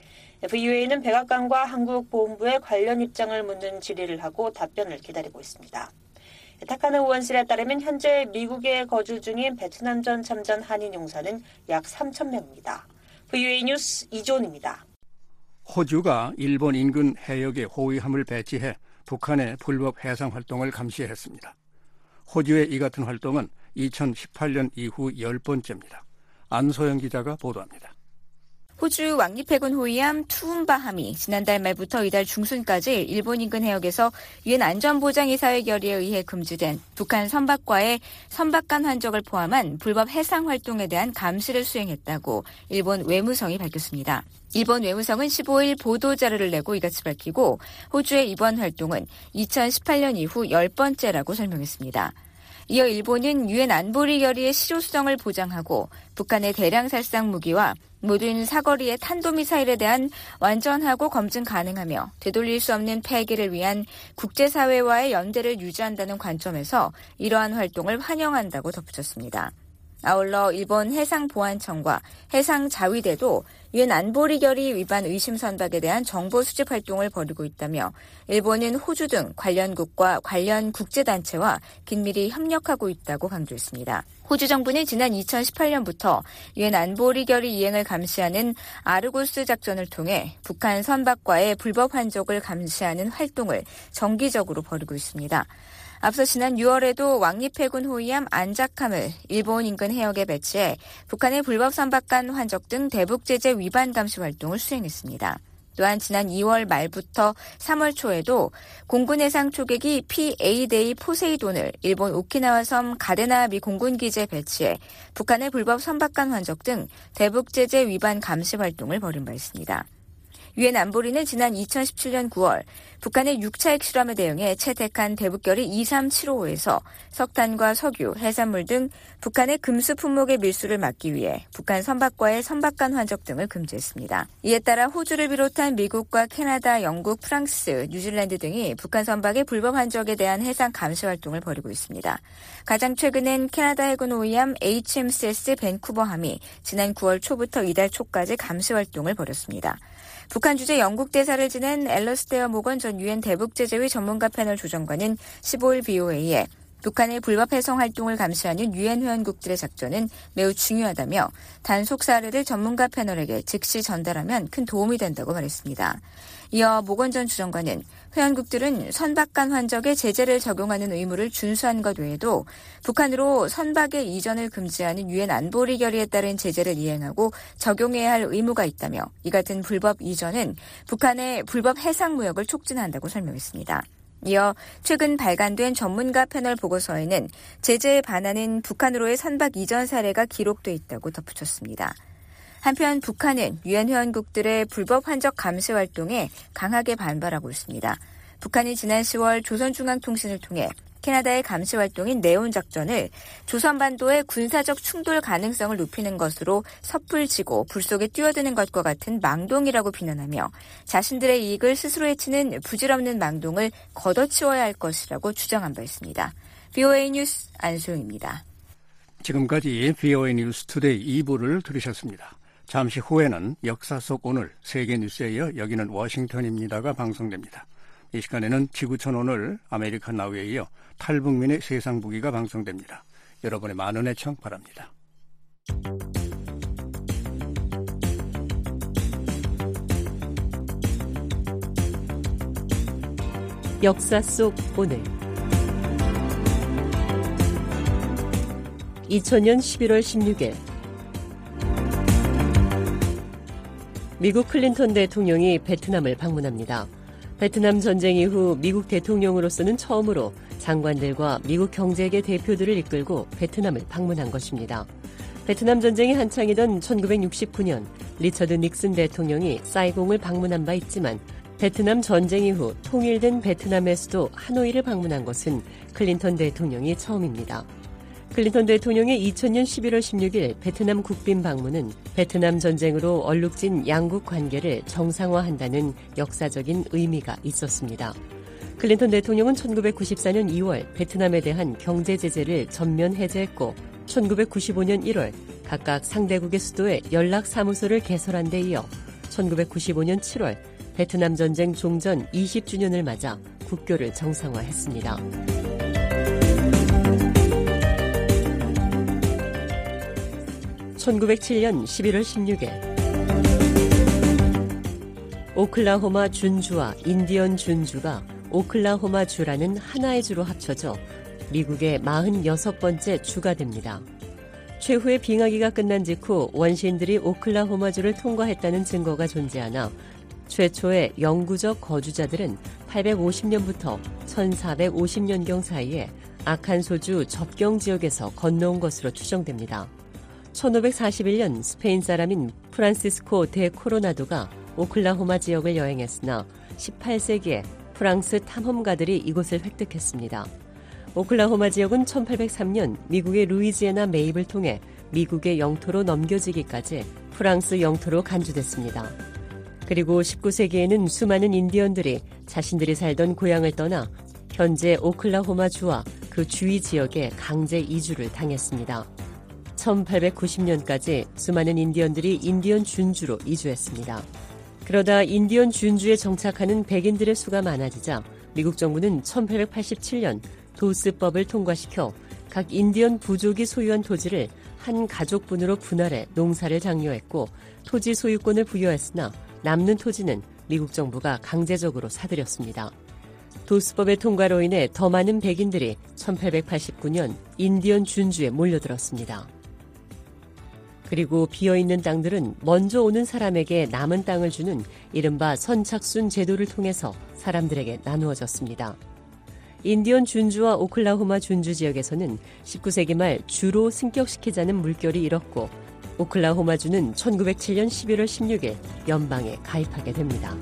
VUA는 백악관과 한국보훈부의 관련 입장을 묻는 질의를 하고 답변을 기다리고 있습니다. 타카노 의원실에 따르면 현재 미국에 거주 중인 베트남 전 참전 한인 용사는 약 3천 명입니다. VUA 뉴스 이존입니다. 호주가 일본 인근 해역에 호위함을 배치해 북한의 불법 해상 활동을 감시했습니다. 호주의 이 같은 활동은 2018년 이후 10번째입니다. 안소영 기자가 보도합니다. 호주 왕립해군 호위함 투움바함이 지난달 말부터 이달 중순까지 일본 인근 해역에서 유엔 안전보장이사회 결의에 의해 금지된 북한 선박과의 선박 간 환적을 포함한 불법 해상 활동에 대한 감시를 수행했다고 일본 외무성이 밝혔습니다. 일본 외무성은 15일 보도자료를 내고 이같이 밝히고 호주의 이번 활동은 2018년 이후 10번째라고 설명했습니다. 이어 일본은 유엔 안보리 결의의 실효 수정을 보장하고 북한의 대량 살상 무기와 모든 사거리의 탄도미사일에 대한 완전하고 검증 가능하며 되돌릴 수 없는 폐기를 위한 국제사회와의 연대를 유지한다는 관점에서 이러한 활동을 환영한다고 덧붙였습니다. 아울러 일본 해상보안청과 해상자위대도 유엔 안보리 결의 위반 의심 선박에 대한 정보 수집 활동을 벌이고 있다며 일본은 호주 등 관련국과 관련 국제단체와 긴밀히 협력하고 있다고 강조했습니다. 호주 정부는 지난 2018년부터 유엔 안보리 결의 이행을 감시하는 아르고스 작전을 통해 북한 선박과의 불법 환적을 감시하는 활동을 정기적으로 벌이고 있습니다. 앞서 지난 6월에도 왕립해군 호위함 안작함을 일본 인근 해역에 배치해 북한의 불법 선박간 환적 등 대북 제재 위반 감시 활동을 수행했습니다. 또한 지난 2월 말부터 3월 초에도 공군 해상 초계기 P-8A 포세이돈을 일본 오키나와 섬 가데나 미 공군 기지에 배치해 북한의 불법 선박간 환적 등 대북 제재 위반 감시 활동을 벌인 바 있습니다. 유엔 안보리는 지난 2017년 9월 북한의 6차 핵실험에 대응해 채택한 대북결의 23755에서 석탄과 석유, 해산물 등 북한의 금수 품목의 밀수를 막기 위해 북한 선박과의 선박간 환적 등을 금지했습니다. 이에 따라 호주를 비롯한 미국과 캐나다, 영국, 프랑스, 뉴질랜드 등이 북한 선박의 불법 환적에 대한 해상 감시 활동을 벌이고 있습니다. 가장 최근엔 캐나다 해군 오이암 HMCS 밴쿠버함이 지난 9월 초부터 이달 초까지 감시 활동을 벌였습니다. 북한 주재 영국 대사를 지낸 앨러스테어 모건 전 유엔 대북제재위 전문가 패널 조정관은 15일 BOA에 북한의 불법 해성 활동을 감시하는 유엔 회원국들의 작전은 매우 중요하다며 단속 사례를 전문가 패널에게 즉시 전달하면 큰 도움이 된다고 말했습니다. 이어 모건 전 주정관은 회원국들은 선박 간 환적에 제재를 적용하는 의무를 준수한 것 외에도 북한으로 선박의 이전을 금지하는 유엔 안보리 결의에 따른 제재를 이행하고 적용해야 할 의무가 있다며 이 같은 불법 이전은 북한의 불법 해상 무역을 촉진한다고 설명했습니다. 이어 최근 발간된 전문가 패널 보고서에는 제재에 반하는 북한으로의 선박 이전 사례가 기록돼 있다고 덧붙였습니다. 한편 북한은 유엔 회원국들의 불법 환적 감시 활동에 강하게 반발하고 있습니다. 북한이 지난 10월 조선중앙통신을 통해 캐나다의 감시 활동인 네온 작전을 조선 반도의 군사적 충돌 가능성을 높이는 것으로 섶을 지고 불 속에 뛰어드는 것과 같은 망동이라고 비난하며 자신들의 이익을 스스로 해치는 부질없는 망동을 걷어치워야 할 것이라고 주장한 바 있습니다. VOA 뉴스 안소영입니다. 지금까지 VOA 뉴스 투데이 2부를 들으셨습니다. 잠시 후에는 역사 속 오늘 세계 뉴스에 이어 여기는 워싱턴입니다가 방송됩니다. 이 시간에는 지구촌 오늘 아메리칸 나우에 이어 탈북민의 세상 부기가 방송됩니다. 여러분의 많은 애청 바랍니다. 역사 속 오늘 2000년 11월 16일 미국 클린턴 대통령이 베트남을 방문합니다. 베트남 전쟁 이후 미국 대통령으로서는 처음으로 장관들과 미국 경제계 대표들을 이끌고 베트남을 방문한 것입니다. 베트남 전쟁이 한창이던 1969년 리처드 닉슨 대통령이 사이공을 방문한 바 있지만 베트남 전쟁 이후 통일된 베트남의 수도 하노이를 방문한 것은 클린턴 대통령이 처음입니다. 클린턴 대통령의 2000년 11월 16일 베트남 국빈 방문은 베트남 전쟁으로 얼룩진 양국 관계를 정상화한다는 역사적인 의미가 있었습니다. 클린턴 대통령은 1994년 2월 베트남에 대한 경제 제재를 전면 해제했고 1995년 1월 각각 상대국의 수도에 연락 사무소를 개설한 데 이어 1995년 7월 베트남 전쟁 종전 20주년을 맞아 국교를 정상화했습니다. 1907년 11월 16일 오클라호마 준주와 인디언 준주가 오클라호마 주라는 하나의 주로 합쳐져 미국의 46번째 주가 됩니다. 최후의 빙하기가 끝난 직후 원시인들이 오클라호마주를 통과했다는 증거가 존재하나 최초의 영구적 거주자들은 850년부터 1450년경 사이에 아칸소주 접경 지역에서 건너온 것으로 추정됩니다. 1541년 스페인 사람인 프란시스코 데 코로나도가 오클라호마 지역을 여행했으나 18세기에 프랑스 탐험가들이 이곳을 획득했습니다. 오클라호마 지역은 1803년 미국의 루이지애나 매입을 통해 미국의 영토로 넘겨지기까지 프랑스 영토로 간주됐습니다. 그리고 19세기에는 수많은 인디언들이 자신들이 살던 고향을 떠나 현재 오클라호마 주와 그 주위 지역에 강제 이주를 당했습니다. 1890년까지 수많은 인디언들이 인디언 준주로 이주했습니다. 그러다 인디언 준주에 정착하는 백인들의 수가 많아지자 미국 정부는 1887년 도스법을 통과시켜 각 인디언 부족이 소유한 토지를 한 가족분으로 분할해 농사를 장려했고 토지 소유권을 부여했으나 남는 토지는 미국 정부가 강제적으로 사들였습니다. 도스법의 통과로 인해 더 많은 백인들이 1889년 인디언 준주에 몰려들었습니다. 그리고 비어있는 땅들은 먼저 오는 사람에게 남은 땅을 주는 이른바 선착순 제도를 통해서 사람들에게 나누어졌습니다. 인디언 준주와 오클라호마 준주 지역에서는 19세기 말 주로 승격시키자는 물결이 일었고 오클라호마주는 1907년 11월 16일 연방에 가입하게 됩니다.